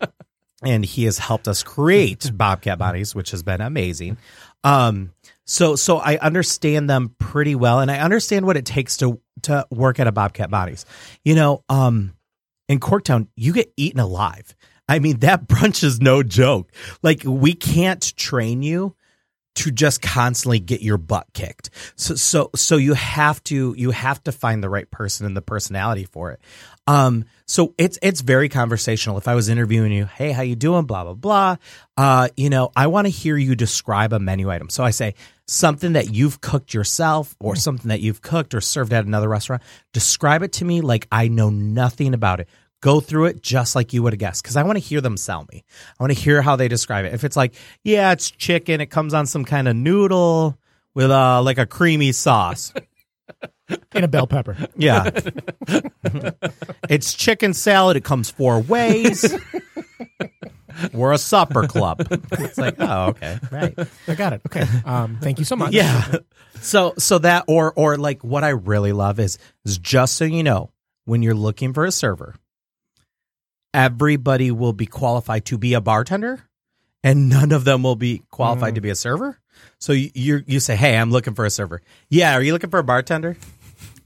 and he has helped us create Bobcat Bonnie's, which has been amazing. Um, so so I understand them pretty well, and I understand what it takes to to work at a Bobcat Bonnie's. You know, um, in Corktown, you get eaten alive. I mean, that brunch is no joke. Like we can't train you to just constantly get your butt kicked. So so so you have to you have to find the right person and the personality for it. Um so it's it's very conversational. If I was interviewing you, hey, how you doing? Blah blah blah. Uh, you know, I want to hear you describe a menu item. So I say something that you've cooked yourself or something that you've cooked or served at another restaurant. Describe it to me like I know nothing about it go through it just like you would have guessed because I want to hear them sell me. I want to hear how they describe it. If it's like, yeah, it's chicken, it comes on some kind of noodle with uh like a creamy sauce. and a bell pepper. Yeah. it's chicken salad, it comes four ways. We're a supper club. It's like, oh, okay, right. I got it. Okay. Um, thank you so much. Yeah. So so that or or like what I really love is is just so you know, when you're looking for a server, everybody will be qualified to be a bartender and none of them will be qualified to be a server. So you you you say, "Hey, I'm looking for a server." Yeah, are you looking for a bartender?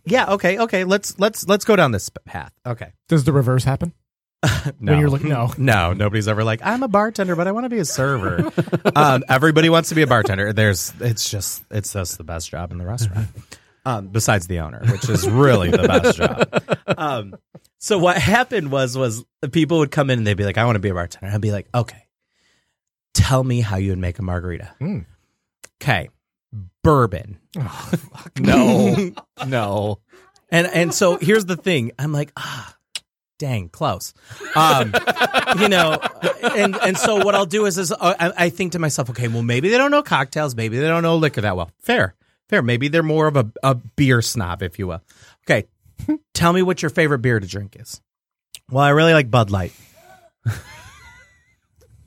Yeah, okay, okay. Let's let's let's go down this path. Okay. Does the reverse happen? No. When you're looking, no. No, nobody's ever like, I'm a bartender, but I want to be a server. um, everybody wants to be a bartender. There's, it's just, it's just the best job in the restaurant. Um, besides the owner, which is really the best job. Um, so what happened was, was the people would come in and they'd be like, I want to be a bartender. I'd be like, okay, tell me how you would make a margarita. Mm. Okay. Bourbon. No, no. And and so here's the thing. I'm like, ah, dang, close. Um, you know, and and so what I'll do is is uh, I, I think to myself, okay, well maybe they don't know cocktails, maybe they don't know liquor that well. Fair, fair. Maybe they're more of a, a beer snob, if you will. Okay, tell me what your favorite beer to drink is. Well, I really like Bud Light.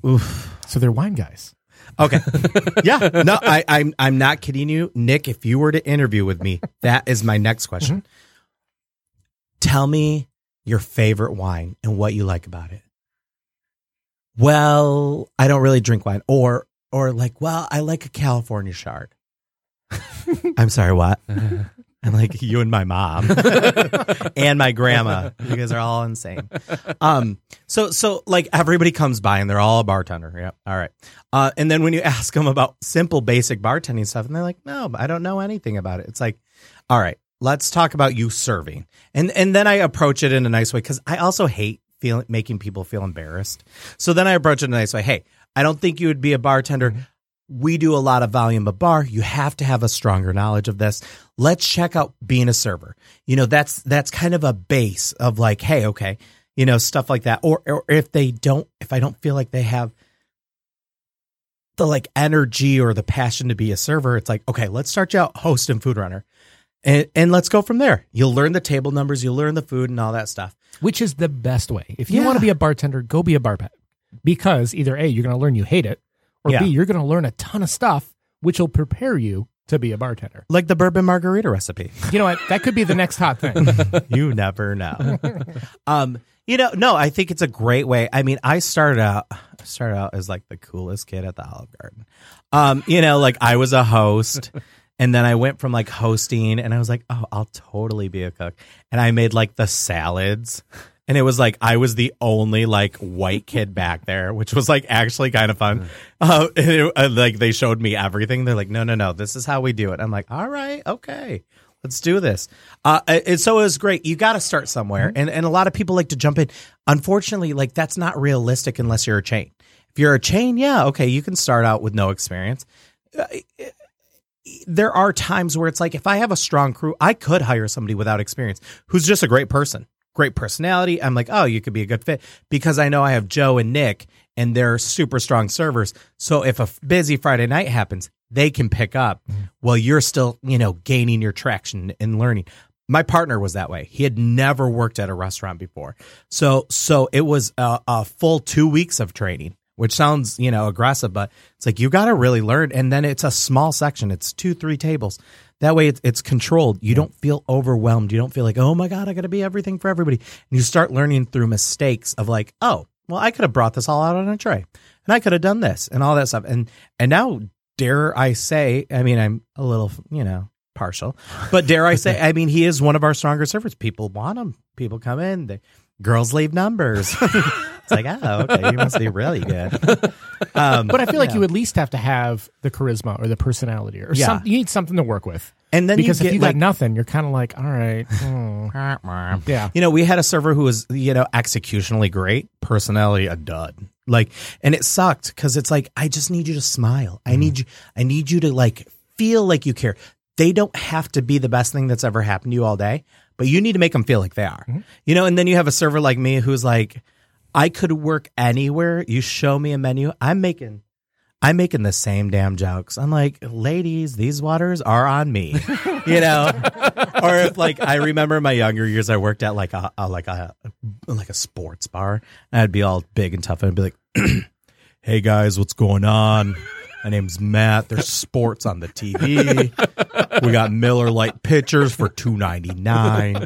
oof So they're wine guys. Okay. Yeah. No, I, I'm I'm not kidding you, Nick. If you were to interview with me, that is my next question. Tell me your favorite wine and what you like about it. Well, I don't really drink wine, or or like, well, I like a California chard. I'm sorry, what? I'm like you and my mom and my grandma. You guys are all insane. Um, so so like everybody comes by and they're all a bartender. Yep. All right. Uh, and then when you ask them about simple, basic bartending stuff, and they're like, "No, I don't know anything about it." It's like, all right, let's talk about you serving, and and then I approach it in a nice way because I also hate feeling making people feel embarrassed. So then I approach it in a nice way. Hey, I don't think you would be a bartender. Mm-hmm. We do a lot of volume of bar. You have to have a stronger knowledge of this. Let's check out being a server. You know, that's that's kind of a base of like, hey, okay, you know, stuff like that. Or or if they don't, if I don't feel like they have the like energy or the passion to be a server, it's like, okay, let's start you out host and food runner. And and let's go from there. You'll learn the table numbers, you'll learn the food and all that stuff. Which is the best way. If you Yeah. want to be a bartender, go be a bartender. Because either A, you're going to learn you hate it, or Yeah. B, you're going to learn a ton of stuff which will prepare you to be a bartender. Like the bourbon margarita recipe. You know what? That could be the next hot thing. you never know. um, you know, no, I think it's a great way. I mean, I started out started out as like the coolest kid at the Olive Garden. Um, you know, like I was a host and then I went from like hosting and I was like, "Oh, I'll totally be a cook." And I made like the salads. And it was like I was the only like white kid back there, which was like actually kind of fun. Uh, it- uh, like they showed me everything. They're like, "No, no, no, this is how we do it." I'm like, "All right, okay." Let's do this. Uh, and so it was great. You got to start somewhere, and and a lot of people like to jump in. Unfortunately, like that's not realistic unless you're a chain. If you're a chain, yeah, okay, you can start out with no experience. There are times where it's like if I have a strong crew, I could hire somebody without experience who's just a great person, great personality. I'm like, oh, you could be a good fit because I know I have Joe and Nick, and they're super strong servers. So if a busy Friday night happens, they can pick up mm-hmm. while you're still, you know, gaining your traction and learning. My partner was that way. He had never worked at a restaurant before. So, so it was a, a full two weeks of training, which sounds, you know, aggressive, but it's like you got to really learn. And then it's a small section. It's two, three tables. That way it's, it's controlled. You don't feel overwhelmed. You don't feel like, oh my God, I got to be everything for everybody. And you start learning through mistakes of like, oh, well, I could have brought this all out on a tray and I could have done this and all that stuff. And, and now dare I say, I mean, I'm a little, you know, partial, but dare I say, I mean, he is one of our stronger servers. People want him. People come in. They, girls leave numbers. it's like, oh, okay, you must be really good. Um, But I feel like yeah. you at least have to have the charisma or the personality or Yeah. some, you need something to work with. and then because you if get you like, got nothing, you're kind of like, all right, hmm, yeah. You know, we had a server who was, you know, executionally great, personality a dud. Like, and it sucked because it's like, I just need you to smile. I need you, I need you to like feel like you care. They don't have to be the best thing that's ever happened to you all day, but you need to make them feel like they are. Mm-hmm. You know, and then you have a server like me who's like, I could work anywhere. You show me a menu. I'm making, I'm making the same damn jokes. I'm like, ladies, these waters are on me, you know. or if like I remember my younger years, I worked at like a, a like a like a sports bar, and I'd be all big and tough, and I'd be like, "Hey guys, what's going on?" My name's Matt. There's sports on the TV. We got Miller Lite pitchers for two ninety nine.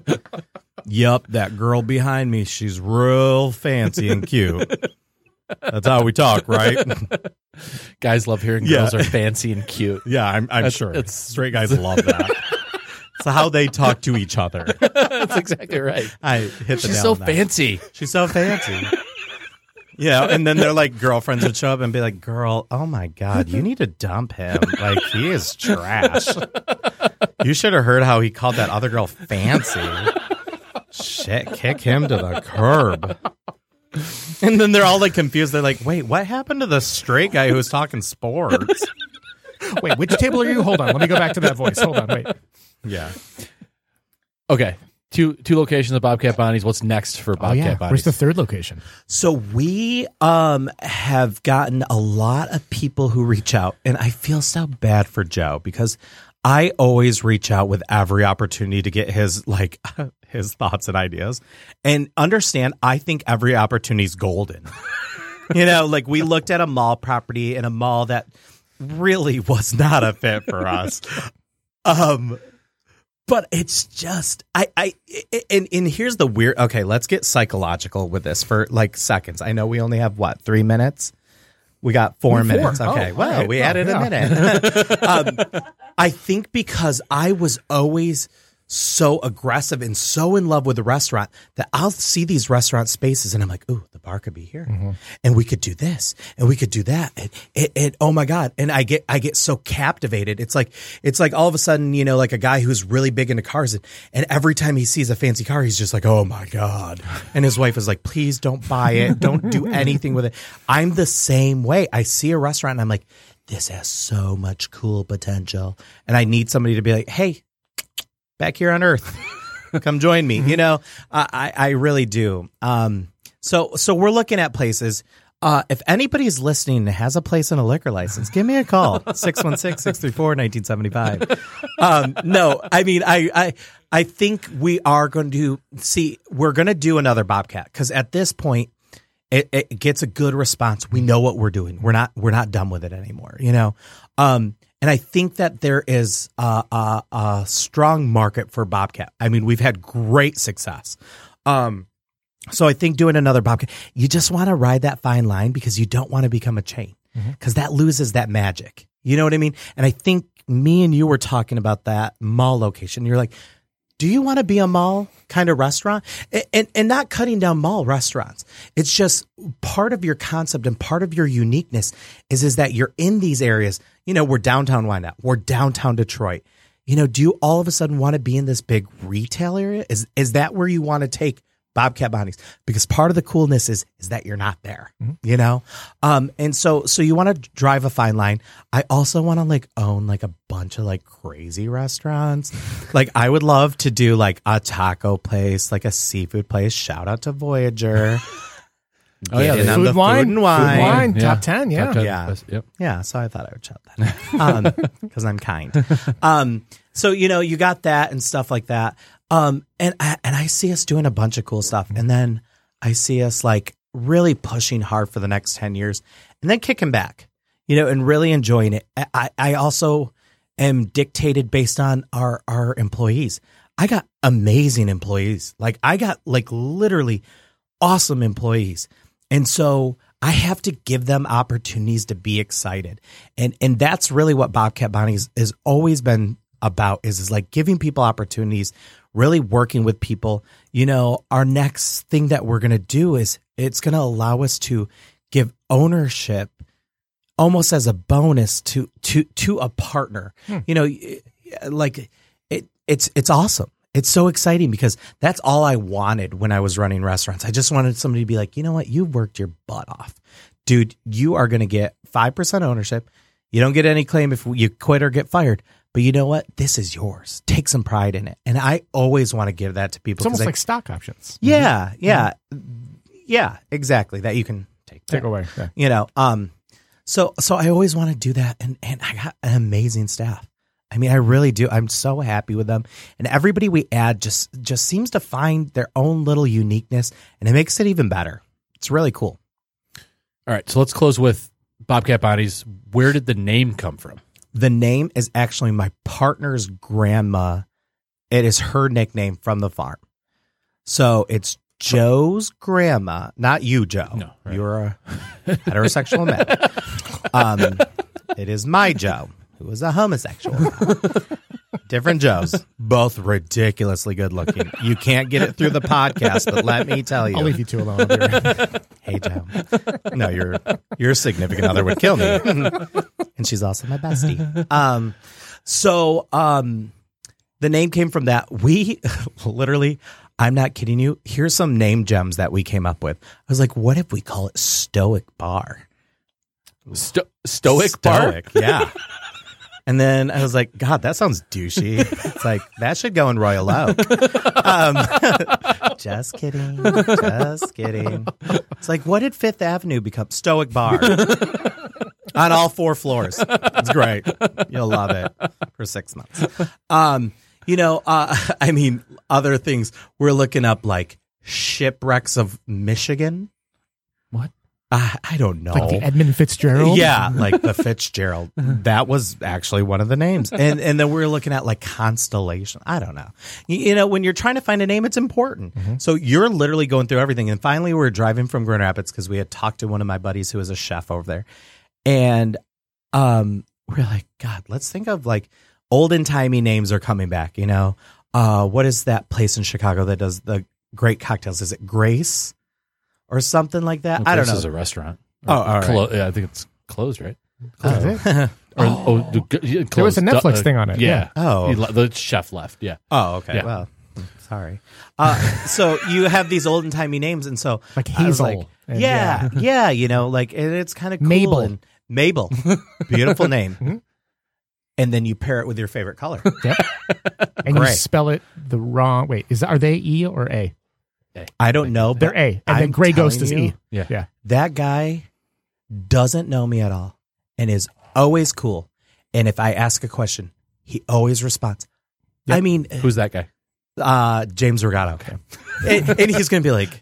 Yup, that girl behind me, she's real fancy and cute. That's how we talk, right? Guys love hearing Yeah. girls are fancy and cute. Yeah, I'm, I'm That's- sure. it's- straight guys love that. it's how they talk to each other. That's exactly right. I hit the She's so fancy. She's so fancy. Yeah, and then their like girlfriends would show up and be like, "Girl, oh my god, you need to dump him. Like he is trash. You should have heard how he called that other girl fancy. Shit, kick him to the curb." And then they're all like confused. They're like, "Wait, what happened to the straight guy who was talking sports?" Wait, which table are you? Hold on. Let me go back to that voice. Hold on. Wait. Yeah. Okay. Two two locations of Bobcat Bonnie's. What's next for Oh Bobcat yeah. Bonnie's? Where's the third location? So we um have gotten a lot of people who reach out and I feel so bad for Joe because I always reach out with every opportunity to get his like his thoughts and ideas. And understand I think every opportunity is golden. you know, like we looked at a mall property in a mall that really was not a fit for us. Um but it's just I I and and here's the weird. Okay, let's get psychological with this for like seconds. I know we only have what three minutes. We got four, Four. minutes. Oh, Okay, all well, right. we Oh, added yeah. a minute. um, I think because I was always so aggressive and so in love with the restaurant that I'll see these restaurant spaces and I'm like, ooh, the bar could be here, Mm-hmm. and we could do this, and we could do that, and, and, and oh my god, and I get I get so captivated. It's like it's like all of a sudden, you know, like a guy who's really big into cars, and, and every time he sees a fancy car, he's just like, oh my god, and his wife is like, please don't buy it, don't do anything with it. I'm the same way. I see a restaurant and I'm like, this has so much cool potential, and I need somebody to be like, hey, back here on Earth. Come join me. You know, I, I really do. Um, so so we're looking at places. Uh, if anybody's listening and has a place and a liquor license, give me a call 616-634-1975. Um, no, I mean, I, I, I think we are going to see, we're going to do another Bobcat because at this point, it, it gets a good response. We know what we're doing. We're not we're not done with it anymore. You know, um, and I think that there is a, a, a strong market for Bobcat. I mean, we've had great success. Um, so I think doing another Bobcat, you just want to ride that fine line because you don't want to become a chain because that loses that magic. You know what I mean? And I think me and you were talking about that mall location. You're like, do you want to be a mall kind of restaurant? And, and and not cutting down mall restaurants. It's just part of your concept and part of your uniqueness is is that you're in these areas. You know we're downtown wyandotte we're downtown detroit. You know do you all of a sudden want to be in this big retail area? Is is that where you want to take Bobcat Bonnie's because part of the coolness is is that you're not there, you know, um, and so so you want to drive a fine line. I also want to like own like a bunch of like crazy restaurants. like I would love to do like a taco place, like a seafood place. Shout out to Voyager. Oh, yeah, Get in they- on Food the wine, food and wine. Food wine, Yeah. top ten. Yeah. Top 10 Yeah. best- Yep. Yeah, so I thought I would shout that because I'm kind. Um, so you know, you got that and stuff like that. Um, and I, and I see us doing a bunch of cool stuff, and then I see us like really pushing hard for the next ten years, and then kicking back, you know, and really enjoying it. I- I, also am dictated based on our our employees. I got amazing employees. Like I got like literally awesome employees. And so I have to give them opportunities to be excited. And and that's really what Bobcat Bonnie's has always been about is is like giving people opportunities, really working with people. You know, our next thing that we're going to do is it's going to allow us to give ownership almost as a bonus to to to a partner. Hmm. You know, like it it's it's awesome. It's so exciting because that's all I wanted when I was running restaurants. I just wanted somebody to be like, you know what, you worked your butt off, dude. You are going to get five percent ownership. You don't get any claim if you quit or get fired. But you know what? This is yours. Take some pride in it. And I always want to give that to people. It's almost I- like stock options. yeah, yeah, yeah, exactly. That you can take Take back away. Yeah. you know um So so I always want to do that, and and I got an amazing staff. I mean, I really do. I'm so happy with them, and everybody we add just just seems to find their own little uniqueness, and it makes it even better. It's really cool. All right, so let's close with Bobcat Bonnie's. Where did the name come from? The name is actually my partner's grandma. It is her nickname from the farm. So it's Joe's grandma, not you, Joe. No, right. You're a heterosexual man. Um, it is my Joe, who is a homosexual. Different Joes, both ridiculously good looking. You can't get it through the podcast, but let me tell you. I'll leave you two alone. I'll be right- Hey Joe. No, your your significant other would kill me. and she's also my bestie. Um so um the name came from that. We literally I'm not kidding you. Here's some name gems that we came up with. I was like, what if we call it Stoic Bar? Sto- Stoic, Bar. Yeah. And then I was like, God, that sounds douchey. It's like that should go in Royal Oak. Um, just kidding, just kidding. It's like, what did Fifth Avenue become? Stoic Bar on all four floors. It's great. You'll love it for six months. Um, you know, uh, I mean, other things. We're looking up like shipwrecks of Michigan. Uh, I don't know. like the Edmund Fitzgerald. Yeah, like the Fitzgerald. that was actually one of the names. And and then we are looking at like constellation. I don't know. You, you know, when you're trying to find a name, it's important. So you're literally going through everything. And finally, we were driving from Grand Rapids because we had talked to one of my buddies who is a chef over there, and um, we're like, God, let's think of like olden timey names are coming back. You know, uh, what is that place in Chicago that does the great cocktails? Is it Grace? Or something like that. I don't This know. is a restaurant. Oh, all right. Clo- yeah, I think it's closed, right? That was it. Or, oh, the- yeah, There was a closed. Netflix Uh, thing on it, Yeah. Oh. He le- the chef left. Yeah. Oh, okay. Yeah. Well, sorry. Uh, so you have these olden timey names, and so Like I was Hazel like, and- yeah, yeah, you know, like and it's kind of cool. Mabel. and Mabel, beautiful name. And then you pair it with your favorite color. Yep. And you Gray. spell it the wrong. Wait, is are they E or A? I don't know. They're but A, and then I'm Gray Ghost is telling E. Yeah. Yeah. That guy doesn't know me at all, and is always cool. And if I ask a question, he always responds. I mean, Who's that guy? uh, James Rigato. and, and he's going to be like,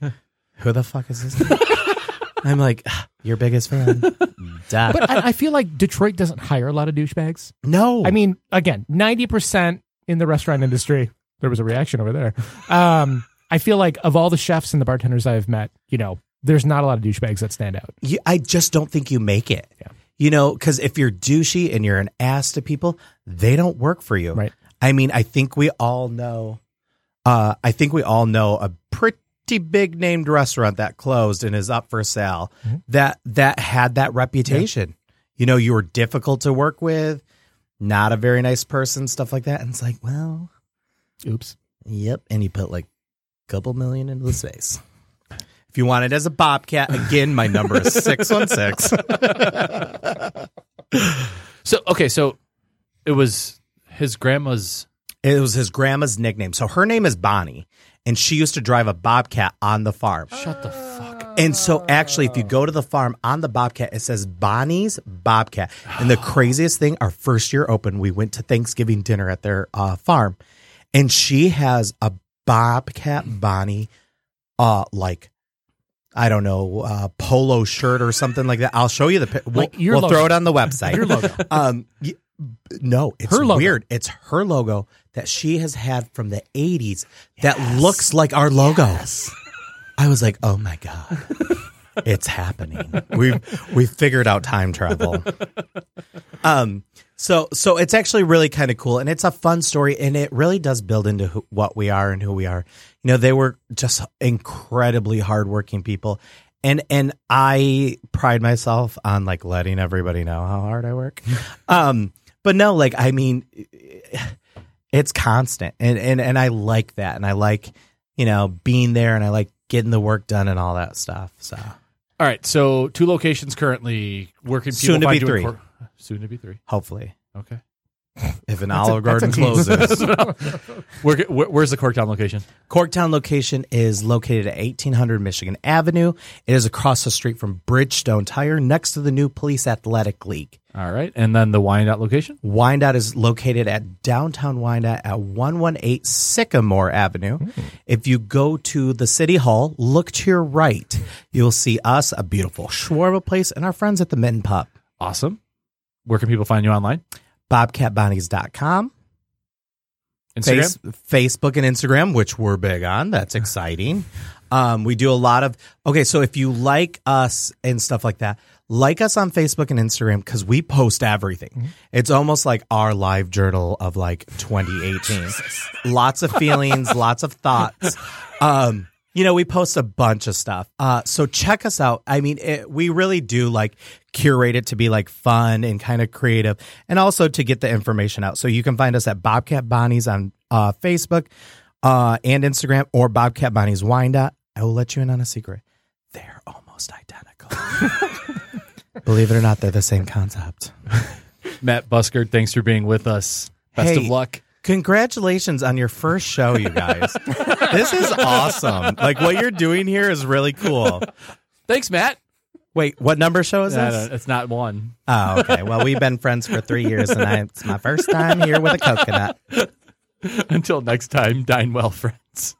who the fuck is this? I'm like, "Ah, your biggest fan. Duh. But I, I feel like Detroit doesn't hire a lot of douchebags. no. I mean, again, ninety percent in the restaurant industry. There was a reaction over there. Um, I feel like of all the chefs and the bartenders I've met, you know, there's not a lot of douchebags that stand out. you, I just don't think you make it. Yeah. You know, because if you're douchey and you're an ass to people, they don't work for you. Right. I mean, I think we all know. Uh, I think we all know a pretty big named restaurant that closed and is up for sale. That that had that reputation. You know, you were difficult to work with, not a very nice person, stuff like that. And it's like, well, Oops. Yep, and you put like couple million into the space. If you want it as a bobcat, again, my number is six one six. So okay, so it was his grandma's. It was his grandma's nickname. So her name is Bonnie, and she used to drive a bobcat on the farm. Shut the fuck. up. And so, actually, if you go to the farm on the bobcat, it says Bonnie's Bobcat. And the craziest thing, our first year open, we went to Thanksgiving dinner at their uh, farm, and she has a Bobcat Bonnie, uh, like I don't know, uh, polo shirt or something like that. I'll show you the. We'll, Like your we'll logo. throw it on the website. Your logo. Um, y- no, it's Her logo. weird. It's her logo that she has had from the '80s that looks like our logo. I was like, oh my god, it's happening. We've we've figured out time travel. Um, so so it's actually really kind of cool, and it's a fun story, and it really does build into who, what we are and who we are. You know, they were just incredibly hardworking people. And and I pride myself on like letting everybody know how hard I work. um, but no, like I mean, it's constant, and and and I like that, and I like you know being there, and I like getting the work done and all that stuff. So All right, so two locations currently working. People Soon to be three. Soon to be three. hopefully, Okay. if an Olive Garden closes. Where, where, where's the Corktown location? Corktown location is located at 1800 Michigan Avenue. It is across the street from Bridgestone Tire, next to the new Police Athletic League. All right. And then the Wyandotte location? Wyandotte is located at downtown Wyandotte at 118 Sycamore Avenue. Hmm. If you go to the City Hall, look to your right. You'll see us, a beautiful shawarma place, and our friends at the Mitten Pup. Awesome. Where can people find you online? BobcatBonnies.com. Instagram? Face, Facebook and Instagram, which we're big on. That's exciting. Um, we do a lot of okay. So if you like us and stuff like that, like us on Facebook and Instagram because we post everything. It's almost like our live journal of like 2018. lots of feelings, lots of thoughts. Um, you know, we post a bunch of stuff. Uh, so check us out. I mean, it, we really do like curate it to be like fun and kind of creative and also to get the information out. So you can find us at Bobcat Bonnies on uh, Facebook uh, and Instagram or Bobcat Bonnies Wyandotte. I will let you in on a secret. They're almost identical. Believe it or not, they're the same concept. Matt Buskard, thanks for being with us. Best Hey. of luck. Congratulations on your first show, you guys. this is awesome. Like what you're doing here is really cool. Thanks, Matt. Wait, what number show is No, this? no, it's not one. Oh, okay. Well, we've been friends for three years, and I, it's my first time here with a coconut. Until next time, dine well, friends.